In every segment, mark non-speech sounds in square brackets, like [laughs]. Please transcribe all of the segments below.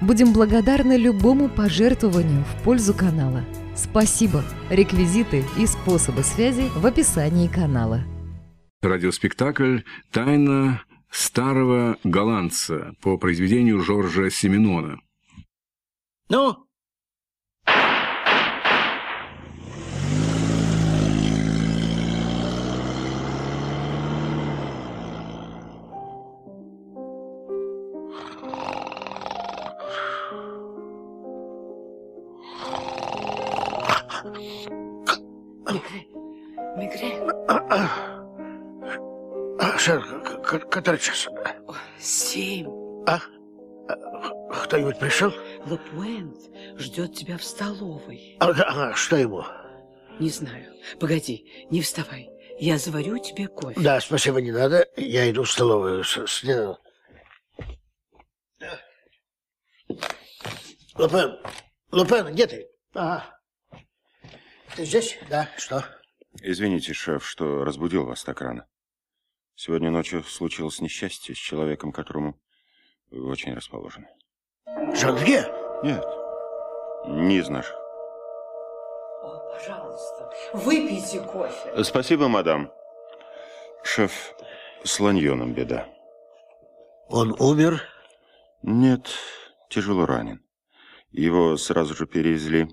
Будем благодарны любому пожертвованию в пользу канала. Спасибо! Реквизиты и способы связи в описании канала. Радиоспектакль «Тайна старого голландца» по произведению Жоржа Семенона. Ну? Который час? Семь. А? Кто-нибудь пришел? Лапуэнт ждет тебя в столовой. А, а, что ему? Не знаю. Погоди, не вставай. Я заварю тебе кофе. Да, спасибо, не надо. Я иду в столовую. С, с- Лупен, Лупен, где ты? Ага. Ты здесь? Да, что? Извините, шеф, что разбудил вас так рано. Сегодня ночью случилось несчастье с человеком, которому вы очень расположены. Жанвье? Нет, не из наших. О, пожалуйста, выпейте кофе. Спасибо, мадам. Шеф, с ланьоном беда. Он умер? Нет, тяжело ранен. Его сразу же перевезли,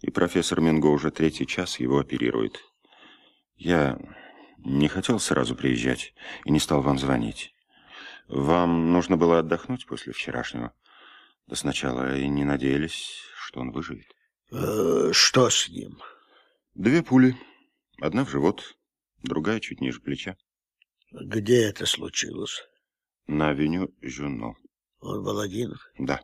и профессор Минго уже третий час его оперирует. Я не хотел сразу приезжать и не стал вам звонить. Вам нужно было отдохнуть после вчерашнего. Да сначала и не надеялись, что он выживет. Э, что с ним? Две пули. Одна в живот, другая чуть ниже плеча. Где это случилось? На авеню Жюно. Он был один? Да.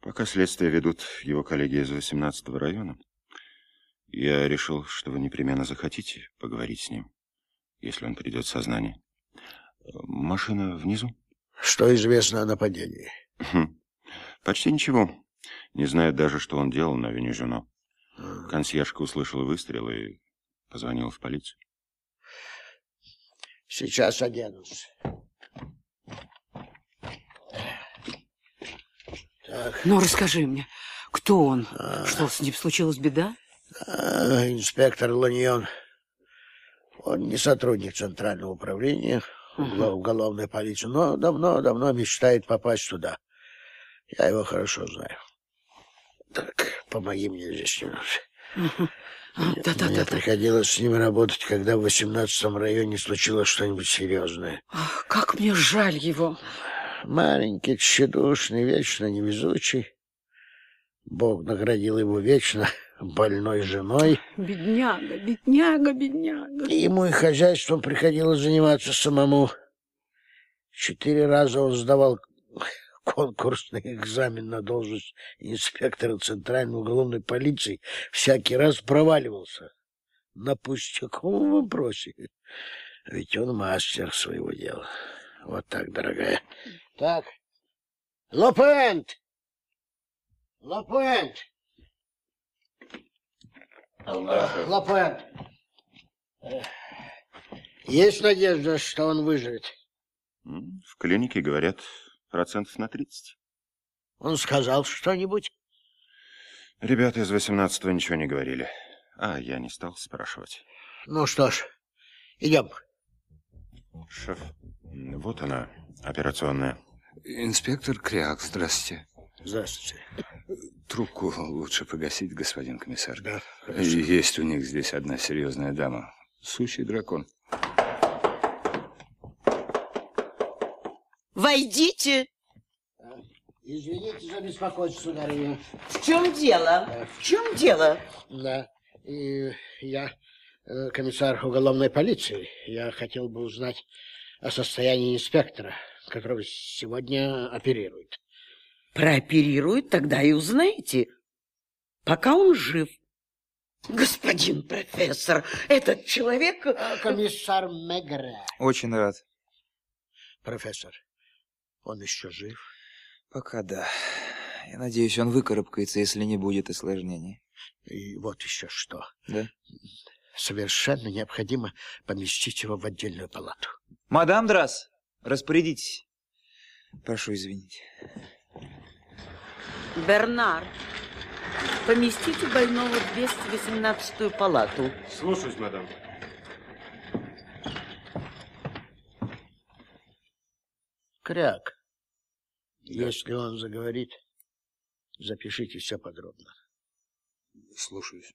Пока следствие ведут его коллеги из 18-го района, я решил, что вы непременно захотите поговорить с ним, если он придет в сознание. Машина внизу? Что известно о нападении? Хм. Почти ничего. Не знает даже, что он делал на авеню Жюно. Консьержка услышала выстрел и позвонила в полицию. Сейчас оденусь. Так. Ну, расскажи мне, кто он? Что, с ним случилась беда? А, инспектор Ланьон. Он не сотрудник Центрального управления уголовной полиции, но давно-давно мечтает попасть туда. Я его хорошо знаю. Так, помоги мне здесь немножко. Мгм. А, Мне Да-да-да. приходилось с ним работать, когда в 18-м районе случилось что-нибудь серьезное. Ах, Как мне жаль его. Маленький, тщедушный, вечно невезучий. Бог наградил его вечно больной женой. Бедняга, бедняга, бедняга. И Ему и хозяйством приходилось заниматься самому. Четыре раза он сдавал конкурсный экзамен на должность инспектора Центральной уголовной полиции. Всякий раз проваливался на пустяковом вопросе. Ведь он мастер своего дела. Вот так, дорогая. Так. Лопент! Лопент! Лопент! Есть надежда, что он выживет? В клинике говорят процентов на 30. Он сказал что-нибудь? Ребята из 18-го ничего не говорили. А я не стал спрашивать. Ну что ж, идем. Шеф, вот она, операционная. Инспектор Кряк, здрасте. Здравствуйте. Трубку лучше погасить, господин комиссар. Да, И Есть у них здесь одна серьезная дама. Сущий дракон. Войдите. Извините за беспокойство, сударыня. В чем дело? В чем дело? Да, и я э, комиссар уголовной полиции. Я хотел бы узнать о состоянии инспектора, которого сегодня оперируют. Прооперируют, тогда и узнаете. пока он жив. Господин профессор, этот человек... А, Комиссар Мегре. Очень рад. Профессор, он еще жив? Пока да. Я надеюсь, он выкарабкается, если не будет осложнений. И вот еще что. Да? Совершенно необходимо поместить его в отдельную палату. Мадам Драс, распорядитесь. Прошу извинить. Бернар, поместите больного в 218-ю палату. Слушаюсь, мадам. Кряк, если он заговорит, запишите все подробно. Слушаюсь.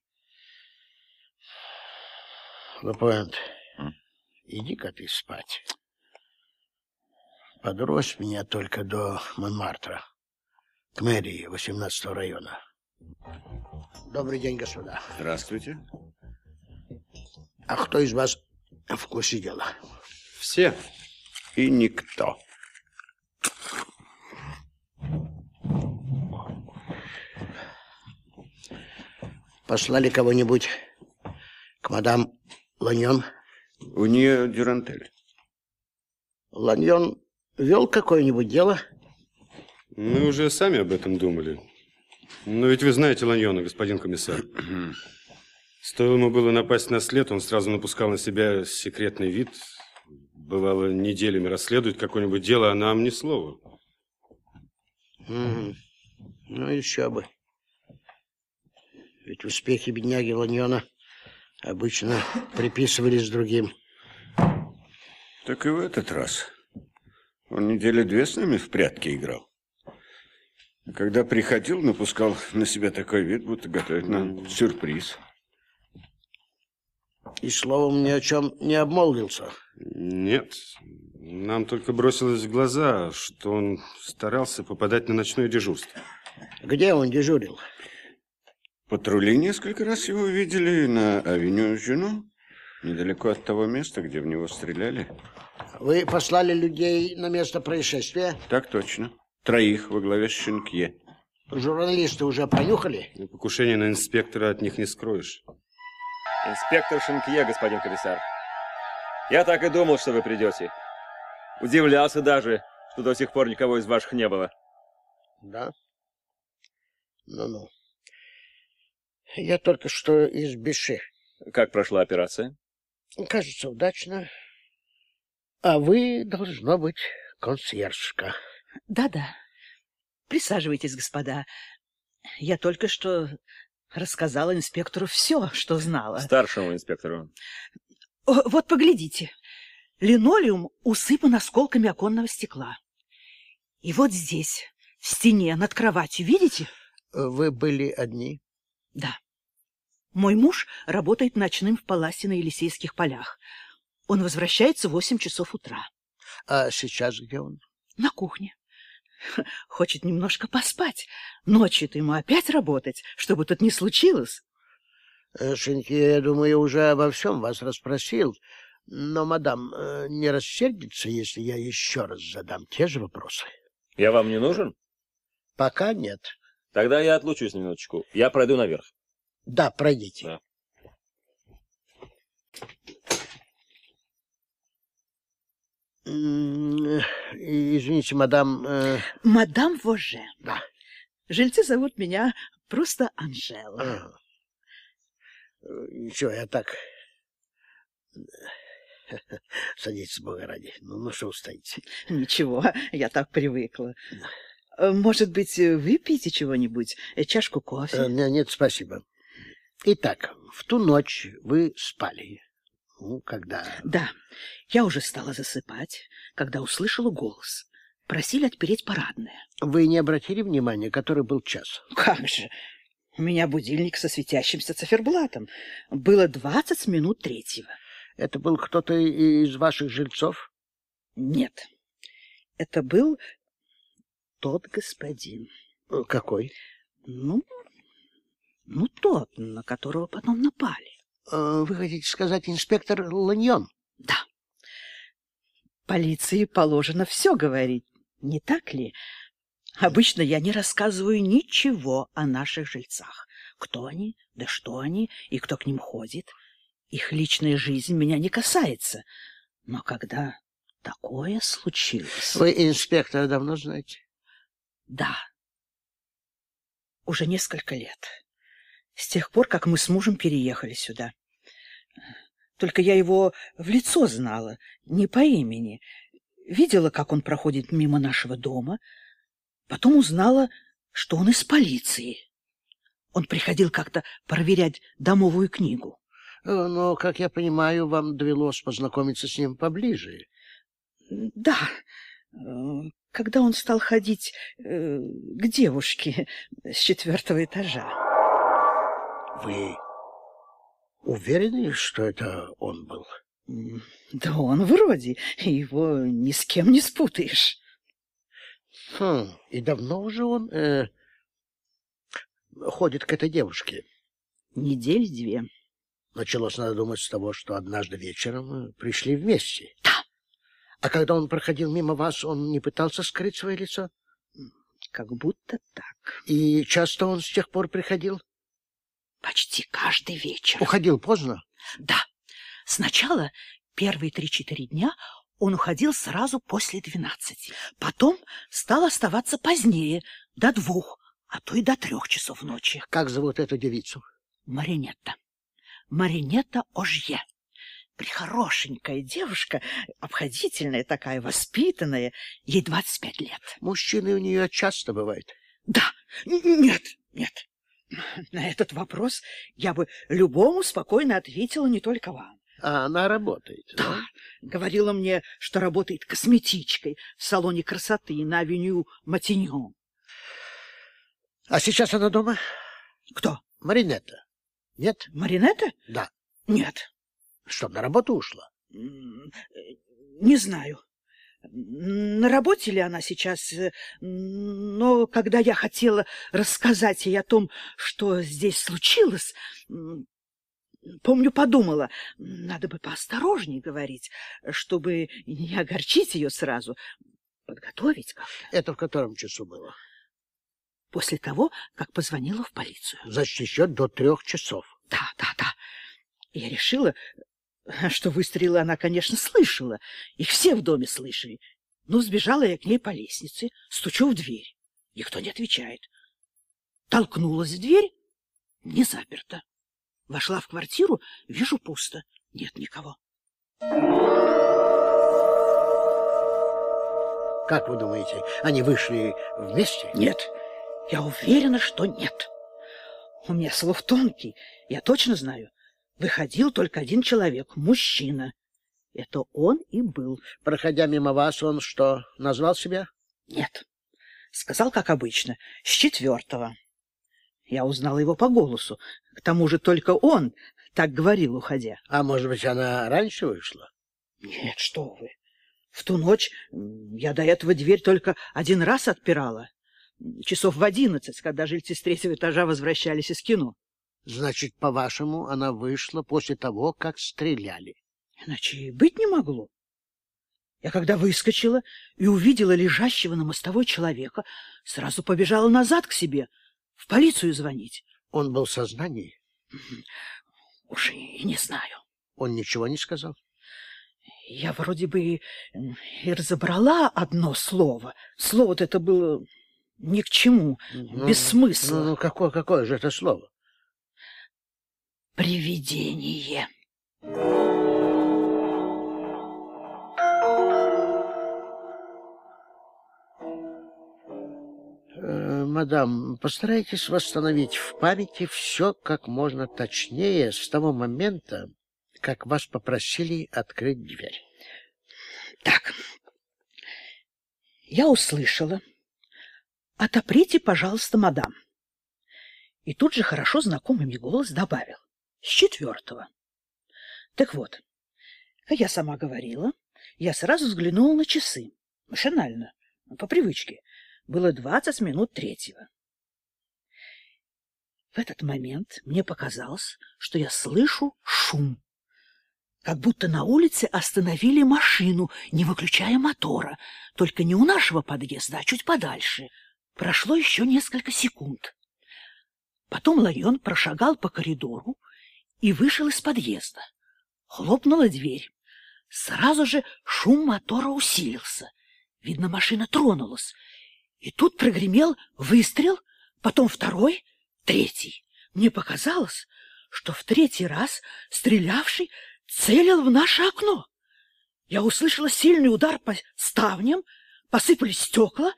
Лапуэнт, М? иди-ка ты спать. Подрось меня только до Монмартра, к мэрии 18 района. Добрый день, господа. Здравствуйте. А кто из вас в курсе дела? Все и никто. Послали кого-нибудь к мадам Ланьон? У нее дюрантель. Ланьон вел какое-нибудь дело? Мы уже сами об этом думали. Но ведь вы знаете Ланьона, господин комиссар. Стоило ему было напасть на след, он сразу напускал на себя секретный вид. Бывало, неделями расследует какое-нибудь дело, а нам ни слова. Мгм. Ну, еще бы. Ведь успехи бедняги Ланьона обычно приписывались другим. Так и в этот раз. Он недели две с нами в прятки играл. Когда приходил, напускал на себя такой вид, будто готовит нам сюрприз. И словом ни о чем не обмолвился. Нет, нам только бросилось в глаза, что он старался попадать на ночное дежурство. Где он дежурил? Патрули несколько раз его видели на авеню Жюно, недалеко от того места, где в него стреляли. Вы послали людей на место происшествия? Так точно. Троих во главе с Шинкье. Журналисты уже пронюхали? И покушение на инспектора от них не скроешь. Инспектор Шинкье, господин комиссар. Я так и думал, что вы придете. Удивлялся даже, что до сих пор никого из ваших не было. Да? Ну-ну. Я только что из Беши. Как прошла операция? Кажется, удачно. А вы, должно быть, консьержка. Да-да. Присаживайтесь, господа. Я только что рассказала инспектору все, что знала. Старшему инспектору. Вот поглядите. Линолеум усыпан осколками оконного стекла. И вот здесь, в стене, над кроватью, видите? Вы были одни? Да. Мой муж работает ночным в паласе на Елисейских полях. Он возвращается в восемь часов утра. А сейчас где он? На кухне. [laughs] Хочет немножко поспать. Ночью-то ему опять работать, чтобы тут не случилось. Э, Шинки, я думаю, уже обо всем вас расспросил. Но, мадам, э, не рассердится, если я еще раз задам те же вопросы? Я вам не нужен? Пока нет. Тогда я отлучусь на минуточку. Я пройду наверх. Да, пройдите. Да. М, э, Извините, мадам. э, Мадам Воже. Да. Жильцы зовут меня просто Анжела. ага. Э, Ничего, я так... [laughs] Садитесь, бога ради. Ну, ну что вы стоите? Ничего, я так привыкла. Э, Может быть, выпьете чего-нибудь? Э, Чашку Э, кофе? не- Нет, спасибо. Итак, в ту ночь вы спали. Ну, когда... Да, я уже стала засыпать, когда услышала голос. Просили отпереть парадное. Вы не обратили внимания, который был час? Как же! У меня будильник со светящимся циферблатом. Было двадцать минут третьего. Это был кто-то из ваших жильцов? Нет, это был тот господин. Э, Какой? Ну, ну тот, на которого потом напали. Э, Вы хотите сказать инспектор Ланьон? Да. Полиции положено все говорить, не так ли? Обычно я не рассказываю ничего о наших жильцах, кто они, да что они и кто к ним ходит. Их личная жизнь меня не касается. Но когда такое случилось... Вы инспектора давно знаете? Да. Уже несколько лет. С тех пор, как мы с мужем переехали сюда. Только я его в лицо знала, не по имени. Видела, как он проходит мимо нашего дома. Потом узнала, что он из полиции. Он приходил как-то проверять домовую книгу. Э, но, как я понимаю, вам довелось познакомиться с ним поближе. Да, э, когда он стал ходить э, к девушке с четвертого этажа. Вы уверены, что это он был? Да он вроде, его ни с кем не спутаешь. Хм, и давно уже он э, ходит к этой девушке? Недель две. Началось, надо думать, с того, что однажды вечером пришли вместе. Да. А когда он проходил мимо вас, он не пытался скрыть свое лицо? Как будто так. И часто он с тех пор приходил? Почти каждый вечер. Уходил поздно? Да. Сначала первые три-четыре дня он уходил сразу после двенадцати. Потом стал оставаться позднее, до двух, а то и до трех часов ночи. Как зовут эту девицу? Маринетта. Маринетта Ожье. Прихорошенькая девушка, обходительная такая, воспитанная, ей двадцать пять лет. Мужчины у нее часто бывают? Да. Нет, нет. На этот вопрос я бы любому спокойно ответила, не только вам. А она работает? Да. да? Говорила мне, что работает косметичкой в салоне красоты на авеню Матиньон. А сейчас она дома? Кто? Маринетта. Нет? Маринетта? Да. Нет. Что, на работу ушла? Не знаю. На работе ли она сейчас? Э, но когда я хотела рассказать ей о том, что здесь случилось, помню, подумала, надо бы поосторожнее говорить, чтобы не огорчить ее сразу, подготовить как-то. Это в котором часу было? После того, как позвонила в полицию. Значит, еще до трех часов. Да, да, да. Я решила, [laughs] что выстрелы она, конечно, слышала. Их все в доме слышали. Но сбежала я к ней по лестнице, стучу в дверь. Никто не отвечает. Толкнулась в дверь, не заперта. Вошла в квартиру, вижу пусто. Нет никого. Как вы думаете, они вышли вместе? Нет, я уверена, что нет. У меня слов тонкий, я точно знаю. Выходил только один человек, мужчина. Это он и был. Проходя мимо вас, он что, назвал себя? Нет. Сказал, как обычно, с четвертого. Я узнала его по голосу. К тому же только он так говорил, уходя. А может быть, она раньше вышла? Нет, что вы. В ту ночь я до этого дверь только один раз отпирала. Часов в одиннадцать, когда жильцы с третьего этажа возвращались из кино. Значит, по-вашему, она вышла после того, как стреляли? Иначе и быть не могло. Я когда выскочила и увидела лежащего на мостовой человека, сразу побежала назад к себе, в полицию звонить. Он был в сознании? Уж и не знаю. Он ничего не сказал? Я вроде бы и, и разобрала одно слово. Слово-то это было ни к чему, ну, без смысла. Ну, ну какое, какое же это слово? Привидение. Э, мадам, постарайтесь восстановить в памяти все как можно точнее с того момента, как вас попросили открыть дверь. Так, я услышала. Отоприте, пожалуйста, мадам. И тут же хорошо знакомый мне голос добавил с четвертого. Так вот, как я сама говорила, я сразу взглянула на часы, машинально, по привычке. Было двадцать минут третьего. В этот момент мне показалось, что я слышу шум. Как будто на улице остановили машину, не выключая мотора, только не у нашего подъезда, а чуть подальше. Прошло еще несколько секунд. Потом Лайон прошагал по коридору и вышел из подъезда. Хлопнула дверь. Сразу же шум мотора усилился. Видно, машина тронулась. И тут прогремел выстрел, потом второй, третий. Мне показалось, что в третий раз стрелявший целил в наше окно. Я услышала сильный удар по ставням, посыпались стекла,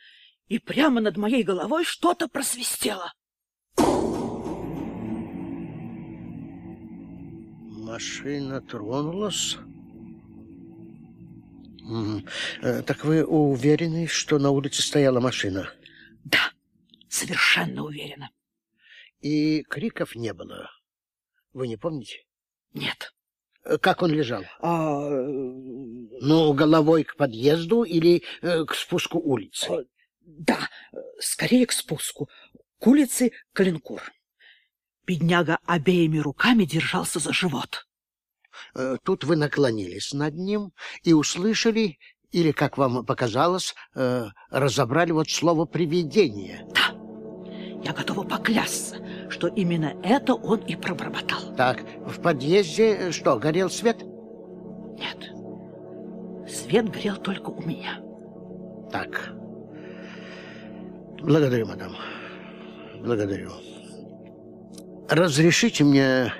и прямо над моей головой что-то просвистело. Машина тронулась. Э, так вы уверены, что на улице стояла машина? Да, совершенно уверена. И криков не было. Вы не помните? Нет. Э, как он лежал? А... Ну, головой к подъезду или э, к спуску улицы? А, да, скорее к спуску. К улице Калинкур. Бедняга обеими руками держался за живот. Э, тут вы наклонились над ним и услышали, или, как вам показалось, э, разобрали вот слово «привидение». Да, я готова поклясться, что именно это он и пробормотал. Так, в подъезде э, что, горел свет? Нет, свет горел только у меня. Так, благодарю, мадам, благодарю. Разрешите мне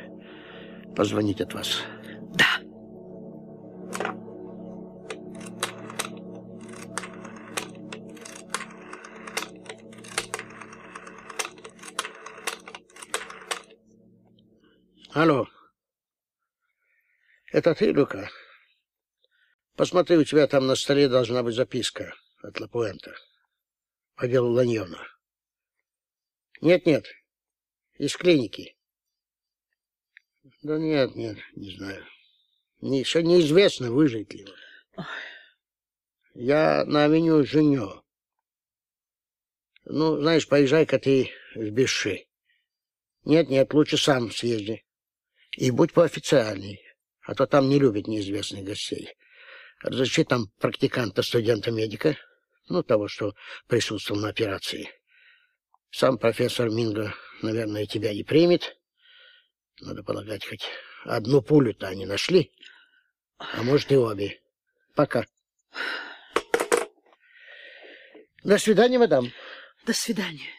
позвонить от вас? Алло. Это ты, Люка? Посмотри, у тебя там на столе должна быть записка от Лапуэнта по делу Ланьона. Нет-нет, из клиники. Да нет, нет, не знаю. Еще неизвестно, выжить ли он. Я на авеню Женё. Ну, знаешь, поезжай-ка ты в Беши. Нет-нет, лучше сам съезди. И будь поофициальней, а то там не любят неизвестных гостей. Разреши там практиканта, студента-медика, ну, того, что присутствовал на операции. Сам профессор Минго наверное, тебя не примет. Надо полагать, хоть одну пулю-то они нашли. А может, и обе. Пока. До свидания, мадам. До свидания.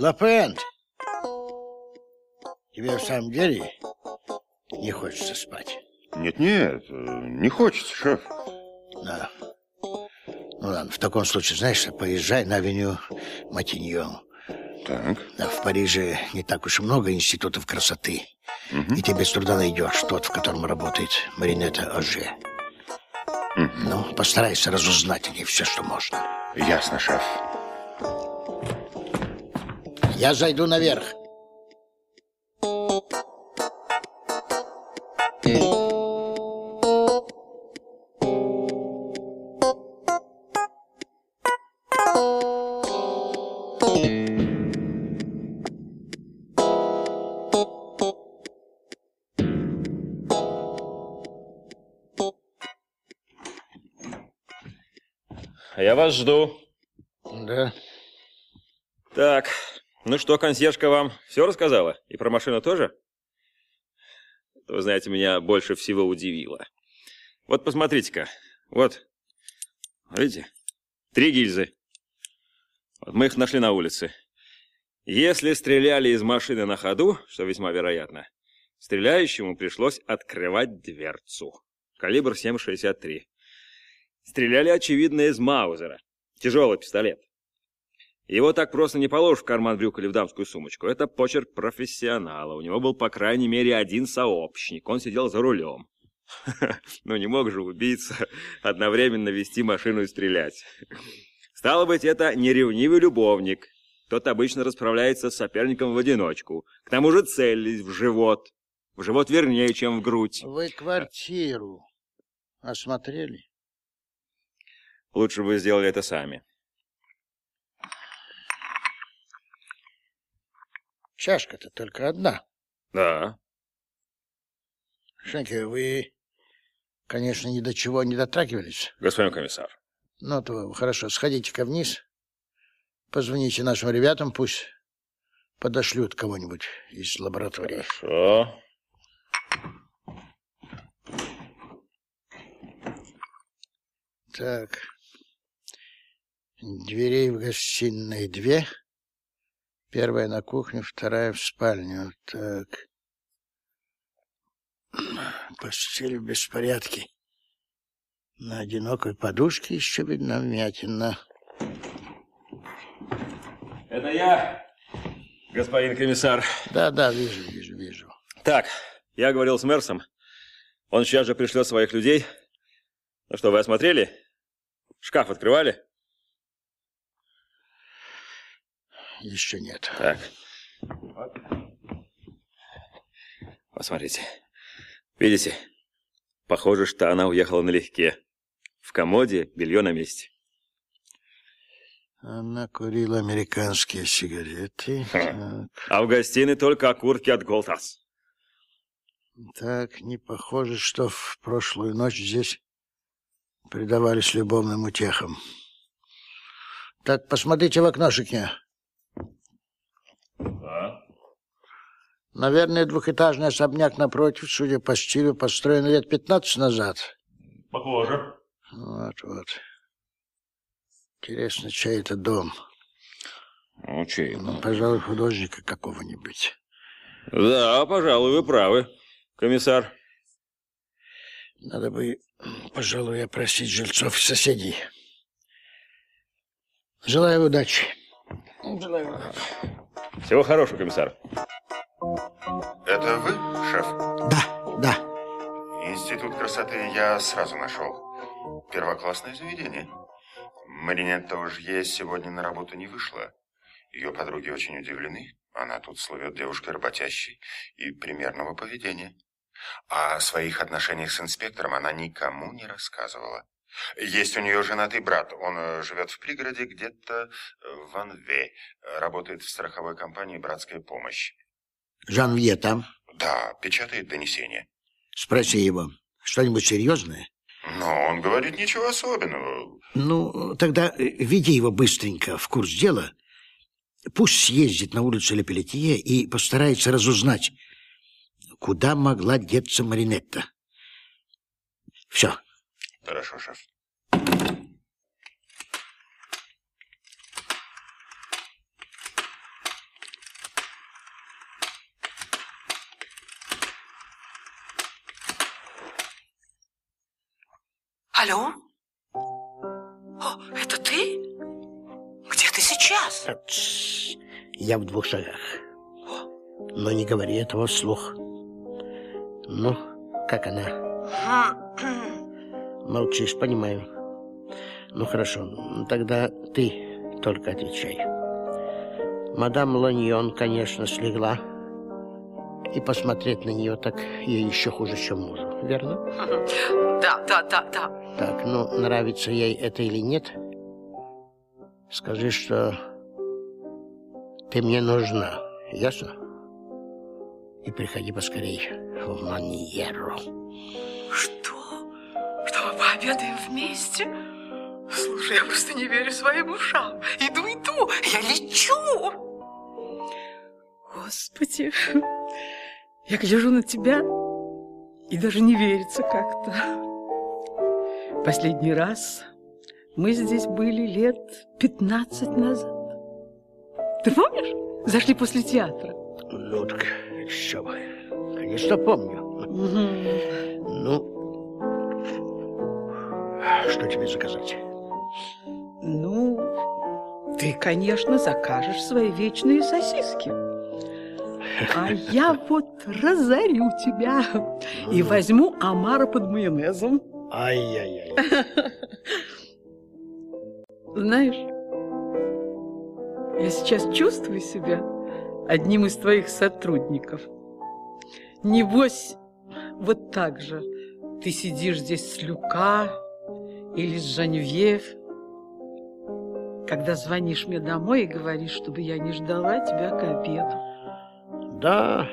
Лапент, тебе в самом деле не хочется спать? Нет-нет, не хочется, шеф. Да. Ну ладно, в таком случае, знаешь, поезжай на авеню Матиньон. Так. Да, в Париже не так уж и много институтов красоты. Угу. И ты без труда найдешь тот, в котором работает Маринета Оже. Угу. Ну, постарайся разузнать о ней все, что можно. Ясно, шеф. Я зайду наверх. Я вас жду. Да. Так, ну что, консьержка вам все рассказала? И про машину тоже? Вы знаете, меня больше всего удивило. Вот посмотрите-ка. Вот. Видите? Три гильзы. Вот мы их нашли на улице. Если стреляли из машины на ходу, что весьма вероятно, стреляющему пришлось открывать дверцу. Калибр 7,63. Стреляли, очевидно, из Маузера. Тяжелый пистолет. Его так просто не положишь в карман брюк или в дамскую сумочку. Это почерк профессионала. У него был, по крайней мере, один сообщник. Он сидел за рулем. [laughs] Ну, не мог же убийца [laughs] одновременно вести машину и стрелять. Стало быть, это не ревнивый любовник. Тот обычно расправляется с соперником в одиночку. К тому же целились в живот. В живот вернее, чем в грудь. Вы квартиру осмотрели? Лучше бы сделали это сами. Чашка-то только одна. Да. Шенька, вы, конечно, ни до чего не дотрагивались. Господин комиссар. Ну, то хорошо, сходите-ка вниз, позвоните нашим ребятам, пусть подошлют кого-нибудь из лаборатории. Хорошо. Так. Дверей в гостиной две. Первая на кухню, вторая в спальню. Так. Постель в беспорядке. На одинокой подушке еще видна вмятина. Это я, господин комиссар. Да, да, вижу, вижу, вижу. Так, я говорил с Мерсом. Он сейчас же пришлет своих людей. Ну что, вы осмотрели? Шкаф открывали? Еще нет. Так. Посмотрите. Видите? Похоже, что она уехала налегке. В комоде белье на месте. Она курила американские сигареты. Так, А в гостиной только окурки от Голтас. так, не похоже, что в прошлую ночь здесь предавались любовным утехам. Так, посмотрите в окно, Шикня. Да. Наверное, двухэтажный особняк напротив, судя по стилю, построен лет 15 назад. Похоже. Вот, вот. Интересно, чей это дом? Ну, чей? Ну, пожалуй, художника какого-нибудь. Да, пожалуй, вы правы, комиссар. Надо бы, пожалуй, опросить жильцов и соседей. Желаю удачи. Желаю удачи. Всего хорошего, комиссар. Это вы, шеф? Да, да. Институт красоты я сразу нашел. Первоклассное заведение. Маринетта Ожье сегодня на работу не вышла. Ее подруги очень удивлены. Она тут слывет девушкой работящей и примерного поведения. А о своих отношениях с инспектором она никому не рассказывала. Есть у нее женатый брат. Он э, живет в пригороде где-то э, в Анве. Работает в страховой компании «Братская помощь». Жанвье там? Да, печатает донесение. Спроси его. Что-нибудь серьезное? Но он говорит ничего особенного. Ну, тогда э, веди его быстренько в курс дела. Пусть съездит на улицу Лепелетье и постарается разузнать, куда могла деться Маринетта. Все. Хорошо, шеф. Алло? О, это ты? Где ты сейчас? Тш, Я в двух шагах. Но не говори этого вслух. Ну, как она? Молчишь, понимаю. Ну, хорошо. Тогда ты только отвечай. Мадам Ланьон, конечно, слегла. И посмотреть на нее так ей еще хуже, чем мужу. Верно? Да, да, да, да. Так, ну, нравится ей это или нет? Скажи, что ты мне нужна. Ясно? И приходи поскорей в Маньеру. Что? Мы пообедаем вместе? Слушай, я просто не верю своим ушам. Иду, иду, я лечу. Господи, я гляжу на тебя, и даже не верится как-то. Последний раз мы здесь были лет 15 назад. Ты помнишь? Зашли после театра. Ну, так еще бы. Конечно, помню. Ну, что тебе заказать? Ну, ты, конечно, закажешь свои вечные сосиски. А я [laughs] вот разорю тебя и возьму омара под майонезом. Ай-яй-яй. Знаешь, я сейчас чувствую себя одним из твоих сотрудников. Небось, вот так же ты сидишь здесь с Люка или с Жанвьев, когда звонишь мне домой и говоришь, чтобы я не ждала тебя к обеду. Да,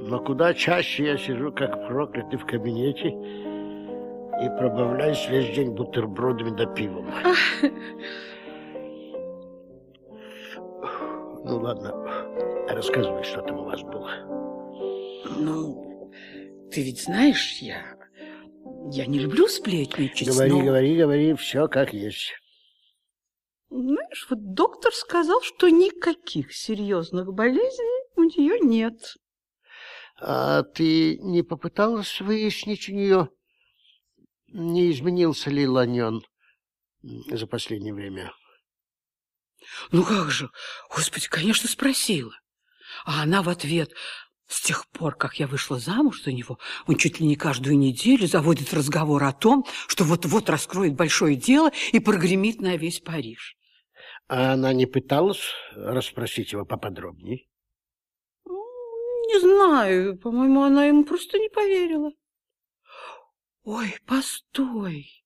но куда чаще я сижу, как проклятый в кабинете и пробавляюсь весь день бутербродами да пивом. [laughs] Ну ладно, рассказывай, что там у вас было. Ну, ты ведь знаешь, я... Я не люблю сплетничать, Говори, но... говори, говори, все как есть. Знаешь, вот доктор сказал, что никаких серьезных болезней у нее нет. А ты не попыталась выяснить у нее, не изменился ли Ланьон за последнее время? Ну как же? Господи, конечно, спросила. А она в ответ... С тех пор, как я вышла замуж за него, он чуть ли не каждую неделю заводит разговор о том, что вот-вот раскроет большое дело и прогремит на весь Париж. А она не пыталась расспросить его поподробнее? Не знаю, по-моему, она ему просто не поверила. Ой, постой,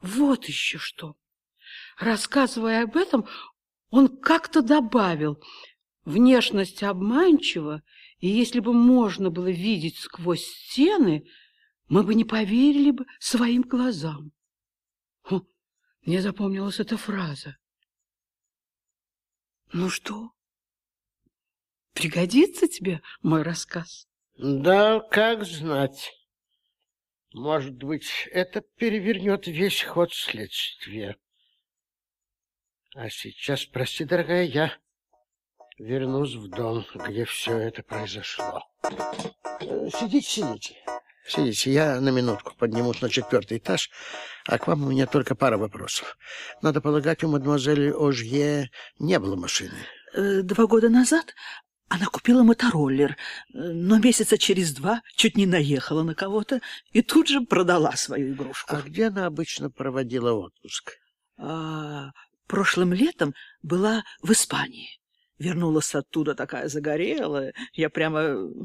вот еще что. Рассказывая об этом, он как-то добавил, внешность обманчива, и если бы можно было видеть сквозь стены, мы бы не поверили бы своим глазам. Хм, мне запомнилась эта фраза. Ну что, пригодится тебе мой рассказ? Да, как знать. Может быть, это перевернет весь ход следствия. А сейчас, прости, дорогая, я вернусь в дом, где все это произошло. Э, Сидите, сидите. Сидите, я на минутку поднимусь на четвертый этаж, а к вам у меня только пара вопросов. Надо полагать, у мадемуазели Ожье не было машины. Э, Два года назад она купила мотороллер, э, но месяца через два чуть не наехала на кого-то и тут же продала свою игрушку. А где она обычно проводила отпуск? А, прошлым летом была в Испании. Вернулась оттуда такая загорелая, я прямо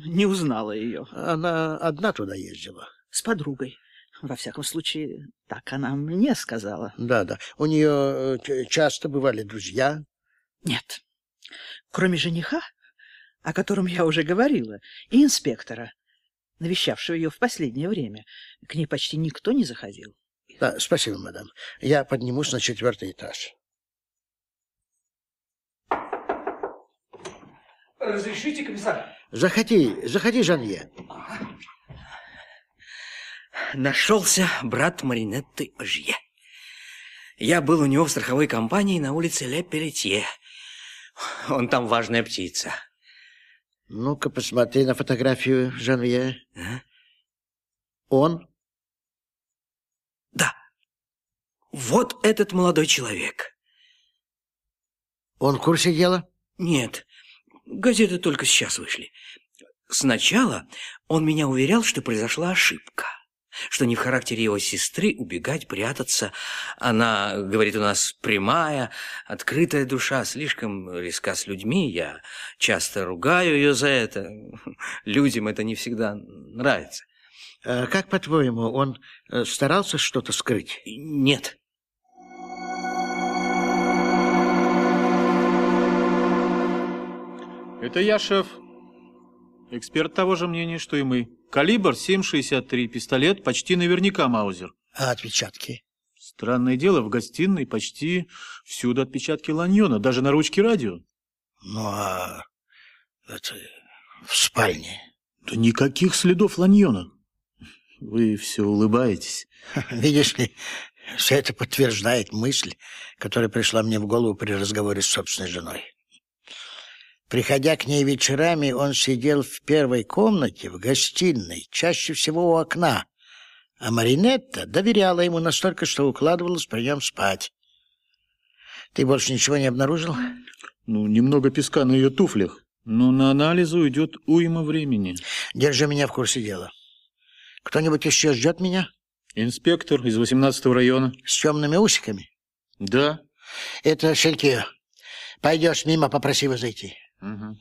не узнала ее. Она одна туда ездила? С подругой. Во всяком случае, так она мне сказала. Да-да. У нее э, часто бывали друзья? Нет. Кроме жениха, о котором я уже говорила, и инспектора, навещавшего ее в последнее время, к ней почти никто не заходил. Да, спасибо, мадам. Я поднимусь на четвертый этаж. Разрешите, комиссар? Заходи, заходи, Жанье. Нашелся брат Маринетты Ожье. Я был у него в страховой компании на улице Ле Пелетье. Он там важная птица. Ну-ка, посмотри на фотографию Жанье. А? Он? Да. Вот этот молодой человек. Он в курсе дела? Нет. Газеты только сейчас вышли. Сначала он меня уверял, что произошла ошибка. Что не в характере его сестры убегать, прятаться. Она, говорит, у нас прямая, открытая душа, слишком риска с людьми. Я часто ругаю ее за это. [laughs] Людям это не всегда нравится. А как, по-твоему, он э, старался что-то скрыть? Нет. Это я, шеф. Эксперт того же мнения, что и мы. Калибр 7,63, пистолет почти наверняка Маузер. А отпечатки? Странное дело, в гостиной почти всюду отпечатки ланьона, даже на ручке радио. Ну, а это в спальне? Да никаких следов ланьона. Вы все улыбаетесь. [laughs] Видишь ли, все это подтверждает мысль, которая пришла мне в голову при разговоре с собственной женой. Приходя к ней вечерами, он сидел в первой комнате, в гостиной, чаще всего у окна, а Маринетта доверяла ему настолько, что укладывалась при нем спать. Ты больше ничего не обнаружил? Ну, немного песка на ее туфлях, но на анализы уйдет уйма времени. Держи меня в курсе дела. Кто-нибудь еще ждет меня? Инспектор из 18 района. С темными усиками? Да. Это Шельки. Пойдешь мимо, попроси его зайти. Угу.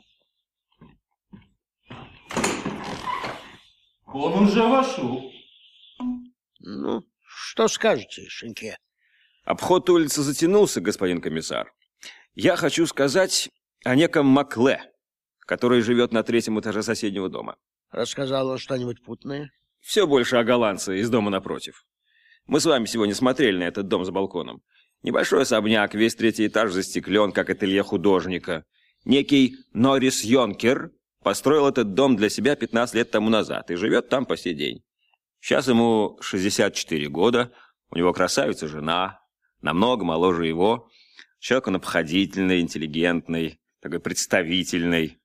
Он уже вошел. Ну, что скажете, Шеньке? Обход улицы затянулся, господин комиссар. Я хочу сказать о неком Макле, который живет на третьем этаже соседнего дома. Рассказал он что-нибудь путное? Все больше о голландце из дома напротив. Мы с вами сегодня смотрели на этот дом с балконом. Небольшой особняк, весь третий этаж застеклен, как ателье художника. Некий Норрис Йонкер построил этот дом для себя 15 лет тому назад и живет там по сей день. Сейчас ему 64 года, у него красавица жена, намного моложе его. Человек он обходительный, интеллигентный, такой представительный.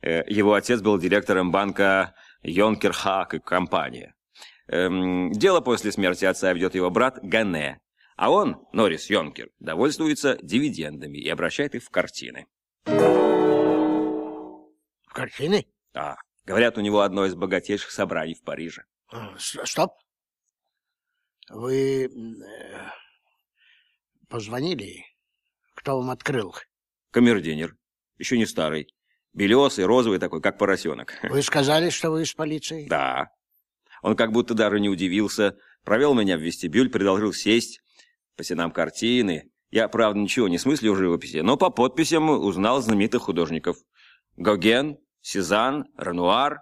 Э, его отец был директором банка Йонкер Хак и компания. Эм, дело после смерти отца ведет его брат Гане. А он, Норрис Йонкер, довольствуется дивидендами и обращает их в картины. В картины? Да. Говорят, у него одно из богатейших собраний в Париже. А, стоп. Вы э, позвонили? Кто вам открыл? Камердинер. Еще не старый. Белесый, розовый такой, как поросенок. [laughs] Вы сказали, что вы из полиции? Да. Он как будто даже не удивился. Провел меня в вестибюль, предложил сесть. По стенам картины. Я, правда, ничего не смыслю в живописи, но по подписям узнал знаменитых художников. Гоген, Сезанн, Ренуар.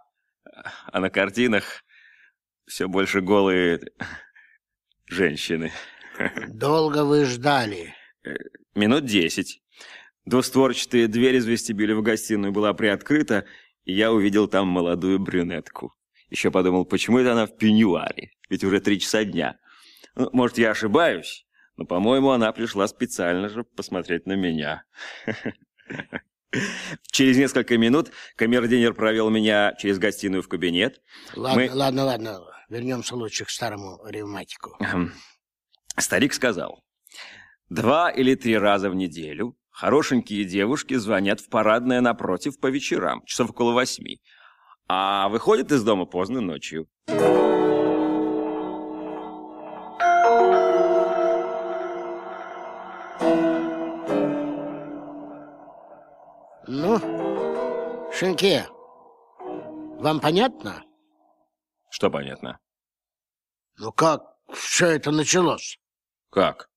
А на картинах все больше голые женщины. Долго вы ждали? Минут десять. Двустворчатая дверь из вестибюля в гостиную была приоткрыта, и я увидел там молодую брюнетку. Еще подумал, почему это она в пеньюаре? Ведь уже три часа дня. Ну, может, я ошибаюсь, но, по-моему, она пришла специально же посмотреть на меня. Через несколько минут камердинер провел меня через гостиную в кабинет. Ладно, Мы... ладно, ладно. Вернемся лучше к старому ревматику. Старик сказал, два или три раза в неделю хорошенькие девушки звонят в парадное напротив по вечерам, часов около восьми, а выходят из дома поздно ночью. Шинке, вам понятно? Что понятно? Ну как все это началось? Как?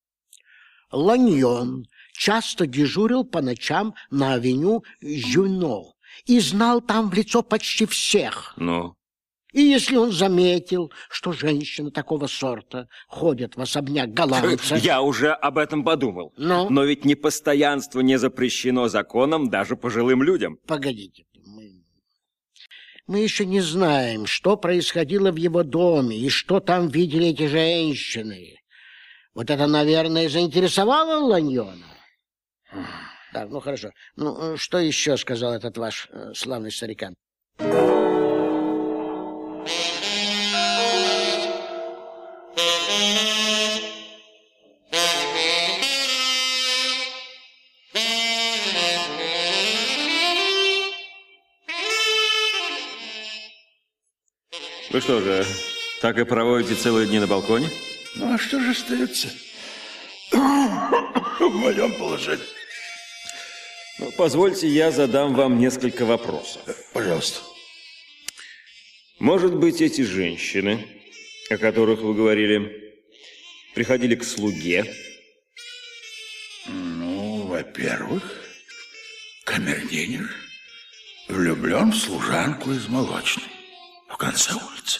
Ланьон часто дежурил по ночам на авеню Жюно и знал там в лицо почти всех. Ну? И если он заметил, что женщины такого сорта ходят в особняк голландца... [laughs] Я уже об этом подумал. Ну? Но ведь непостоянство не запрещено законом даже пожилым людям. Погодите. Мы еще не знаем, что происходило в его доме и что там видели эти женщины. Вот это, наверное, заинтересовало Ланьона. Так, ну хорошо. Ну, что еще сказал этот ваш э, славный старикан? Вы что же, так и проводите целые дни на балконе? Ну, а что же остается [coughs] в моем положении? Ну, позвольте, я задам вам несколько вопросов. Пожалуйста. Может быть, эти женщины, о которых вы говорили, приходили к слуге? Ну, во-первых, камердинер влюблен в служанку из молочной конце улицы.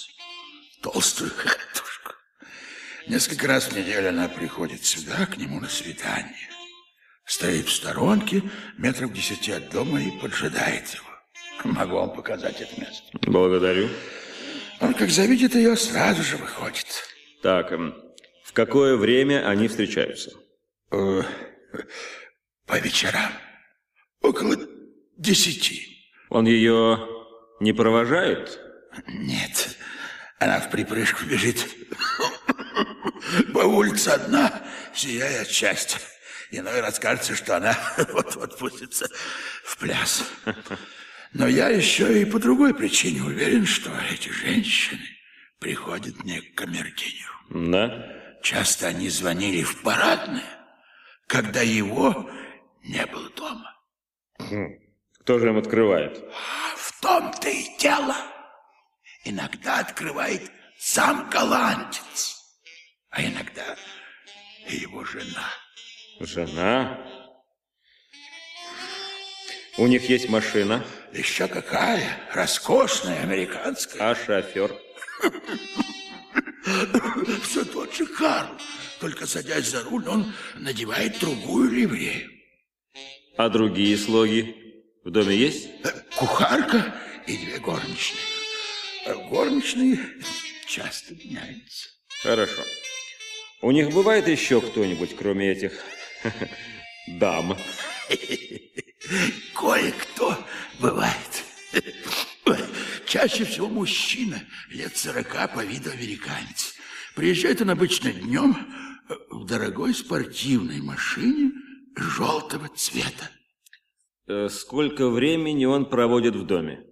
Толстую хохотушку. Несколько раз в неделю она приходит сюда, к нему на свидание. Стоит в сторонке, метров десяти от дома и поджидает его. Могу вам показать это место. Благодарю. Он, как завидит ее, сразу же выходит. Так, эм, в какое время они встречаются? Э, по вечерам. Около десяти. Он ее не провожает? Нет, она в припрыжку бежит по улице одна, сияя от счастья. Иной раз кажется, что она [laughs] вот-вот пустится в пляс. Но я еще и по другой причине уверен, что эти женщины приходят не к камердинеру. Да? Часто они звонили в парадное. когда его не было дома. Хм. Кто же им открывает? В том-то и дело. Иногда открывает сам голландец, а иногда и его жена. Жена? У них есть машина? Еще какая? Роскошная, американская. А шофер? Все тот же Карл. Только садясь за руль, он надевает другую ливрею. А другие слуги в доме есть? Кухарка и две горничные. А горничные часто меняются. Хорошо. У них бывает еще кто-нибудь, кроме этих [laughs] дам? [laughs] Кое-кто бывает. Чаще всего мужчина, лет сорока, по виду американец. Приезжает он обычно днем в дорогой спортивной машине желтого цвета. Э, сколько времени он проводит в доме?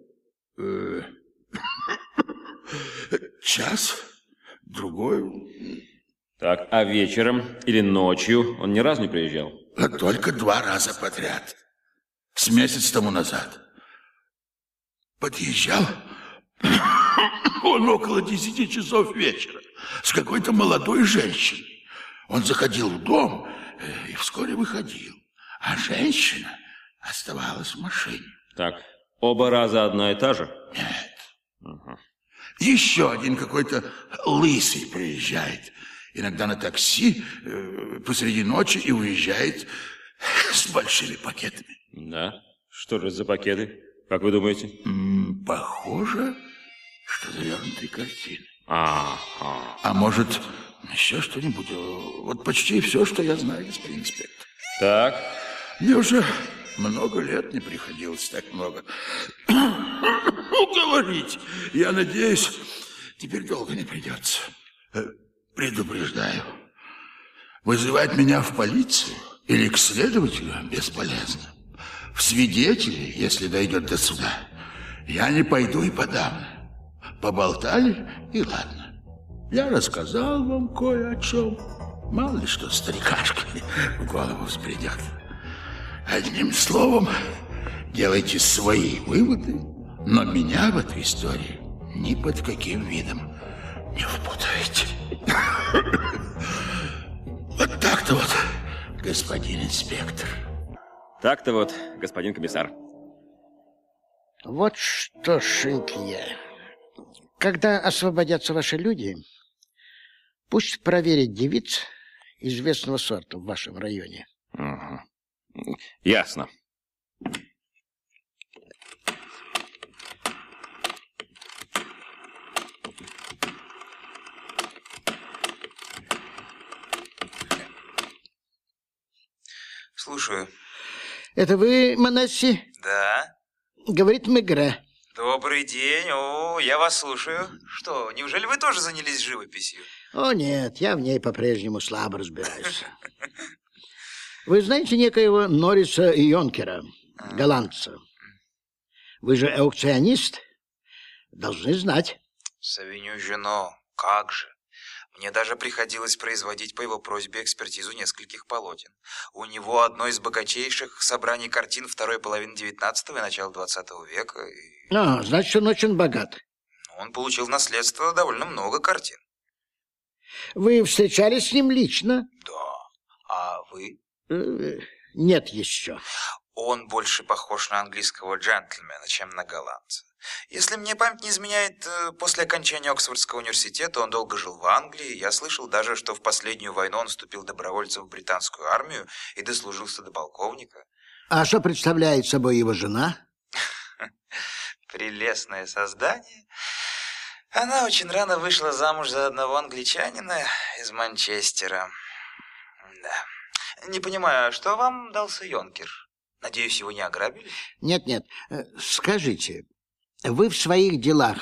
Час, другой. Так, а вечером или ночью он ни разу не приезжал? А только два раза подряд. С месяц тому назад. Подъезжал [coughs] он около десяти часов вечера с какой-то молодой женщиной. Он заходил в дом э, и вскоре выходил. А женщина оставалась в машине. Так, оба раза одна и та же? Нет. Угу. Еще один какой-то лысый приезжает. Иногда на такси э, посреди ночи и уезжает с большими пакетами. Да? Что же за пакеты? Как вы думаете? М -м, похоже, что завернутые картины. Ага. А может, еще что-нибудь? Вот почти все, что я знаю, господин инспектор. Так. Мне уже много лет не приходилось так много говорить. Я надеюсь, теперь долго не придется. Э, предупреждаю. Вызывать меня в полицию или к следователю бесполезно. В свидетели, если дойдет до суда, я не пойду и подавно. Поболтали, и ладно. Я рассказал вам кое о чем. Мало ли что старикашка в голову взбредет. Одним словом, делайте свои выводы, но меня в этой истории ни под каким видом не впутывайте. Вот так-то вот, господин инспектор. Так-то вот, господин комиссар. Вот что, Шинкья, когда освободятся ваши люди, пусть проверят девиц известного сорта в вашем районе. Ясно. Слушаю. Это вы, Манасси? Да. Говорит Мегре. Добрый день. О, я вас слушаю. Что, неужели вы тоже занялись живописью? О, нет, я в ней по-прежнему слабо разбираюсь. [laughs] Вы знаете некоего Норриса Йонкера, голландца? Вы же аукционист? Должны знать. Савиню Жено, как же. Мне даже приходилось производить по его просьбе экспертизу нескольких полотен. У него одно из богатейших собраний картин второй половины XIX и начала XX века. И... А, значит, он очень богат. Он получил в наследство довольно много картин. Вы встречались с ним лично? Да. А вы? Э, нет еще. Он больше похож на английского джентльмена, чем на голландца. Если мне память не изменяет, э, после окончания Оксфордского университета он долго жил в Англии. Я слышал даже, что в последнюю войну он вступил добровольцем в британскую армию и дослужился до полковника. А что представляет собой его жена? [laughs] Прелестное создание. Она очень рано вышла замуж за одного англичанина из Манчестера. Да. Не понимаю, а что вам дался Йонкер? Надеюсь, его не ограбили? Нет-нет. Э, скажите, вы в своих делах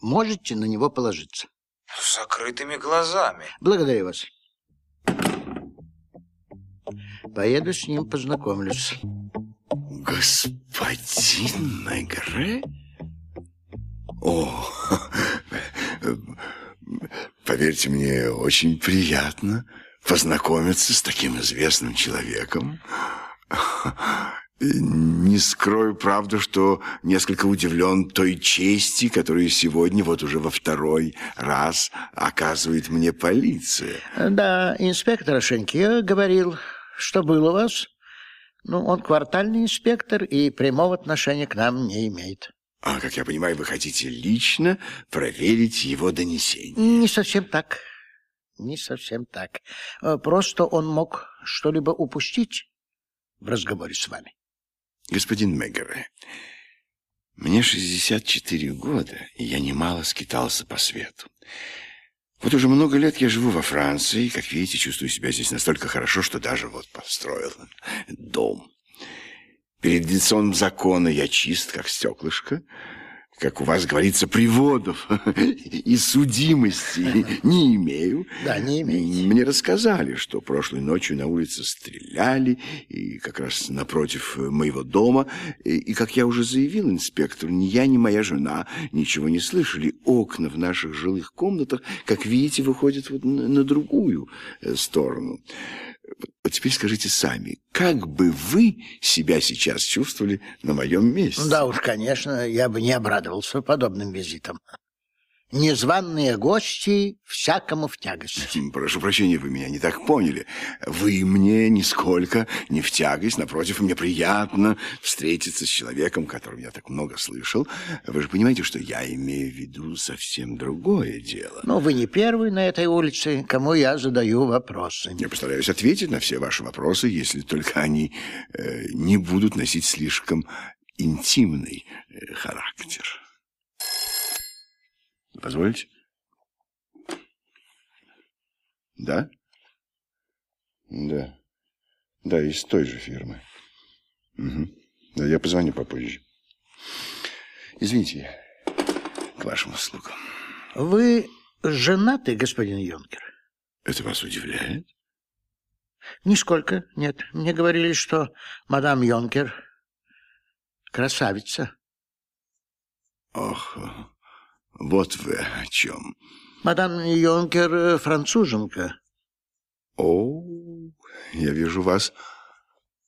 можете на него положиться? С закрытыми глазами. Благодарю вас. Поеду с ним познакомлюсь. Господин Мегре? О, [laughs] поверьте мне, очень приятно познакомиться с таким известным человеком. Не скрою, правда, что несколько удивлен той чести, которую сегодня, вот уже во второй раз, оказывает мне полиция. Да, инспектор Шеньке говорил, что был у вас. Ну, он квартальный инспектор и прямого отношения к нам не имеет. А, как я понимаю, вы хотите лично проверить его донесение? Не совсем так. Не совсем так. Э, Просто он мог что-либо упустить в разговоре с вами. Господин Мегере, мне 64 года, и я немало скитался по свету. Вот уже много лет я живу во Франции, и, как видите, чувствую себя здесь настолько хорошо, что даже вот построил дом. Перед лицом закона я чист, как стеклышко, как у вас говорится, приводов [laughs] и судимости [laughs] не имею. Да, не имеете. Мне рассказали, что прошлой ночью на улице стреляли, и как раз напротив моего дома, и, и, как я уже заявил инспектору, ни я, ни моя жена ничего не слышали. Окна в наших жилых комнатах, как видите, выходят вот на, на другую э, сторону. Вот теперь скажите сами, как бы вы себя сейчас чувствовали на моем месте? Да уж, конечно, я бы не обрадовался подобным визитам. Незваные гости всякому в тягость. Прошу прощения, вы меня не так поняли. Вы мне нисколько не в тягость. Напротив, мне приятно встретиться с человеком, которым я так много слышал. Вы же понимаете, что я имею в виду совсем другое дело. Но вы не первый на этой улице, кому я задаю вопросы. Я постараюсь ответить на все ваши вопросы, если только они э, не будут носить слишком интимный э, характер. Позвольте? Да? Да. Да, из той же фирмы. Угу. Да, я позвоню попозже. Извините, к вашим услугам. Вы женаты, господин Юнкер? Это вас удивляет? Нисколько, нет. Мне говорили, что мадам Йонкер красавица. Ох, вот вы о чем. Мадам Йонкер э, француженка. О, я вижу, вас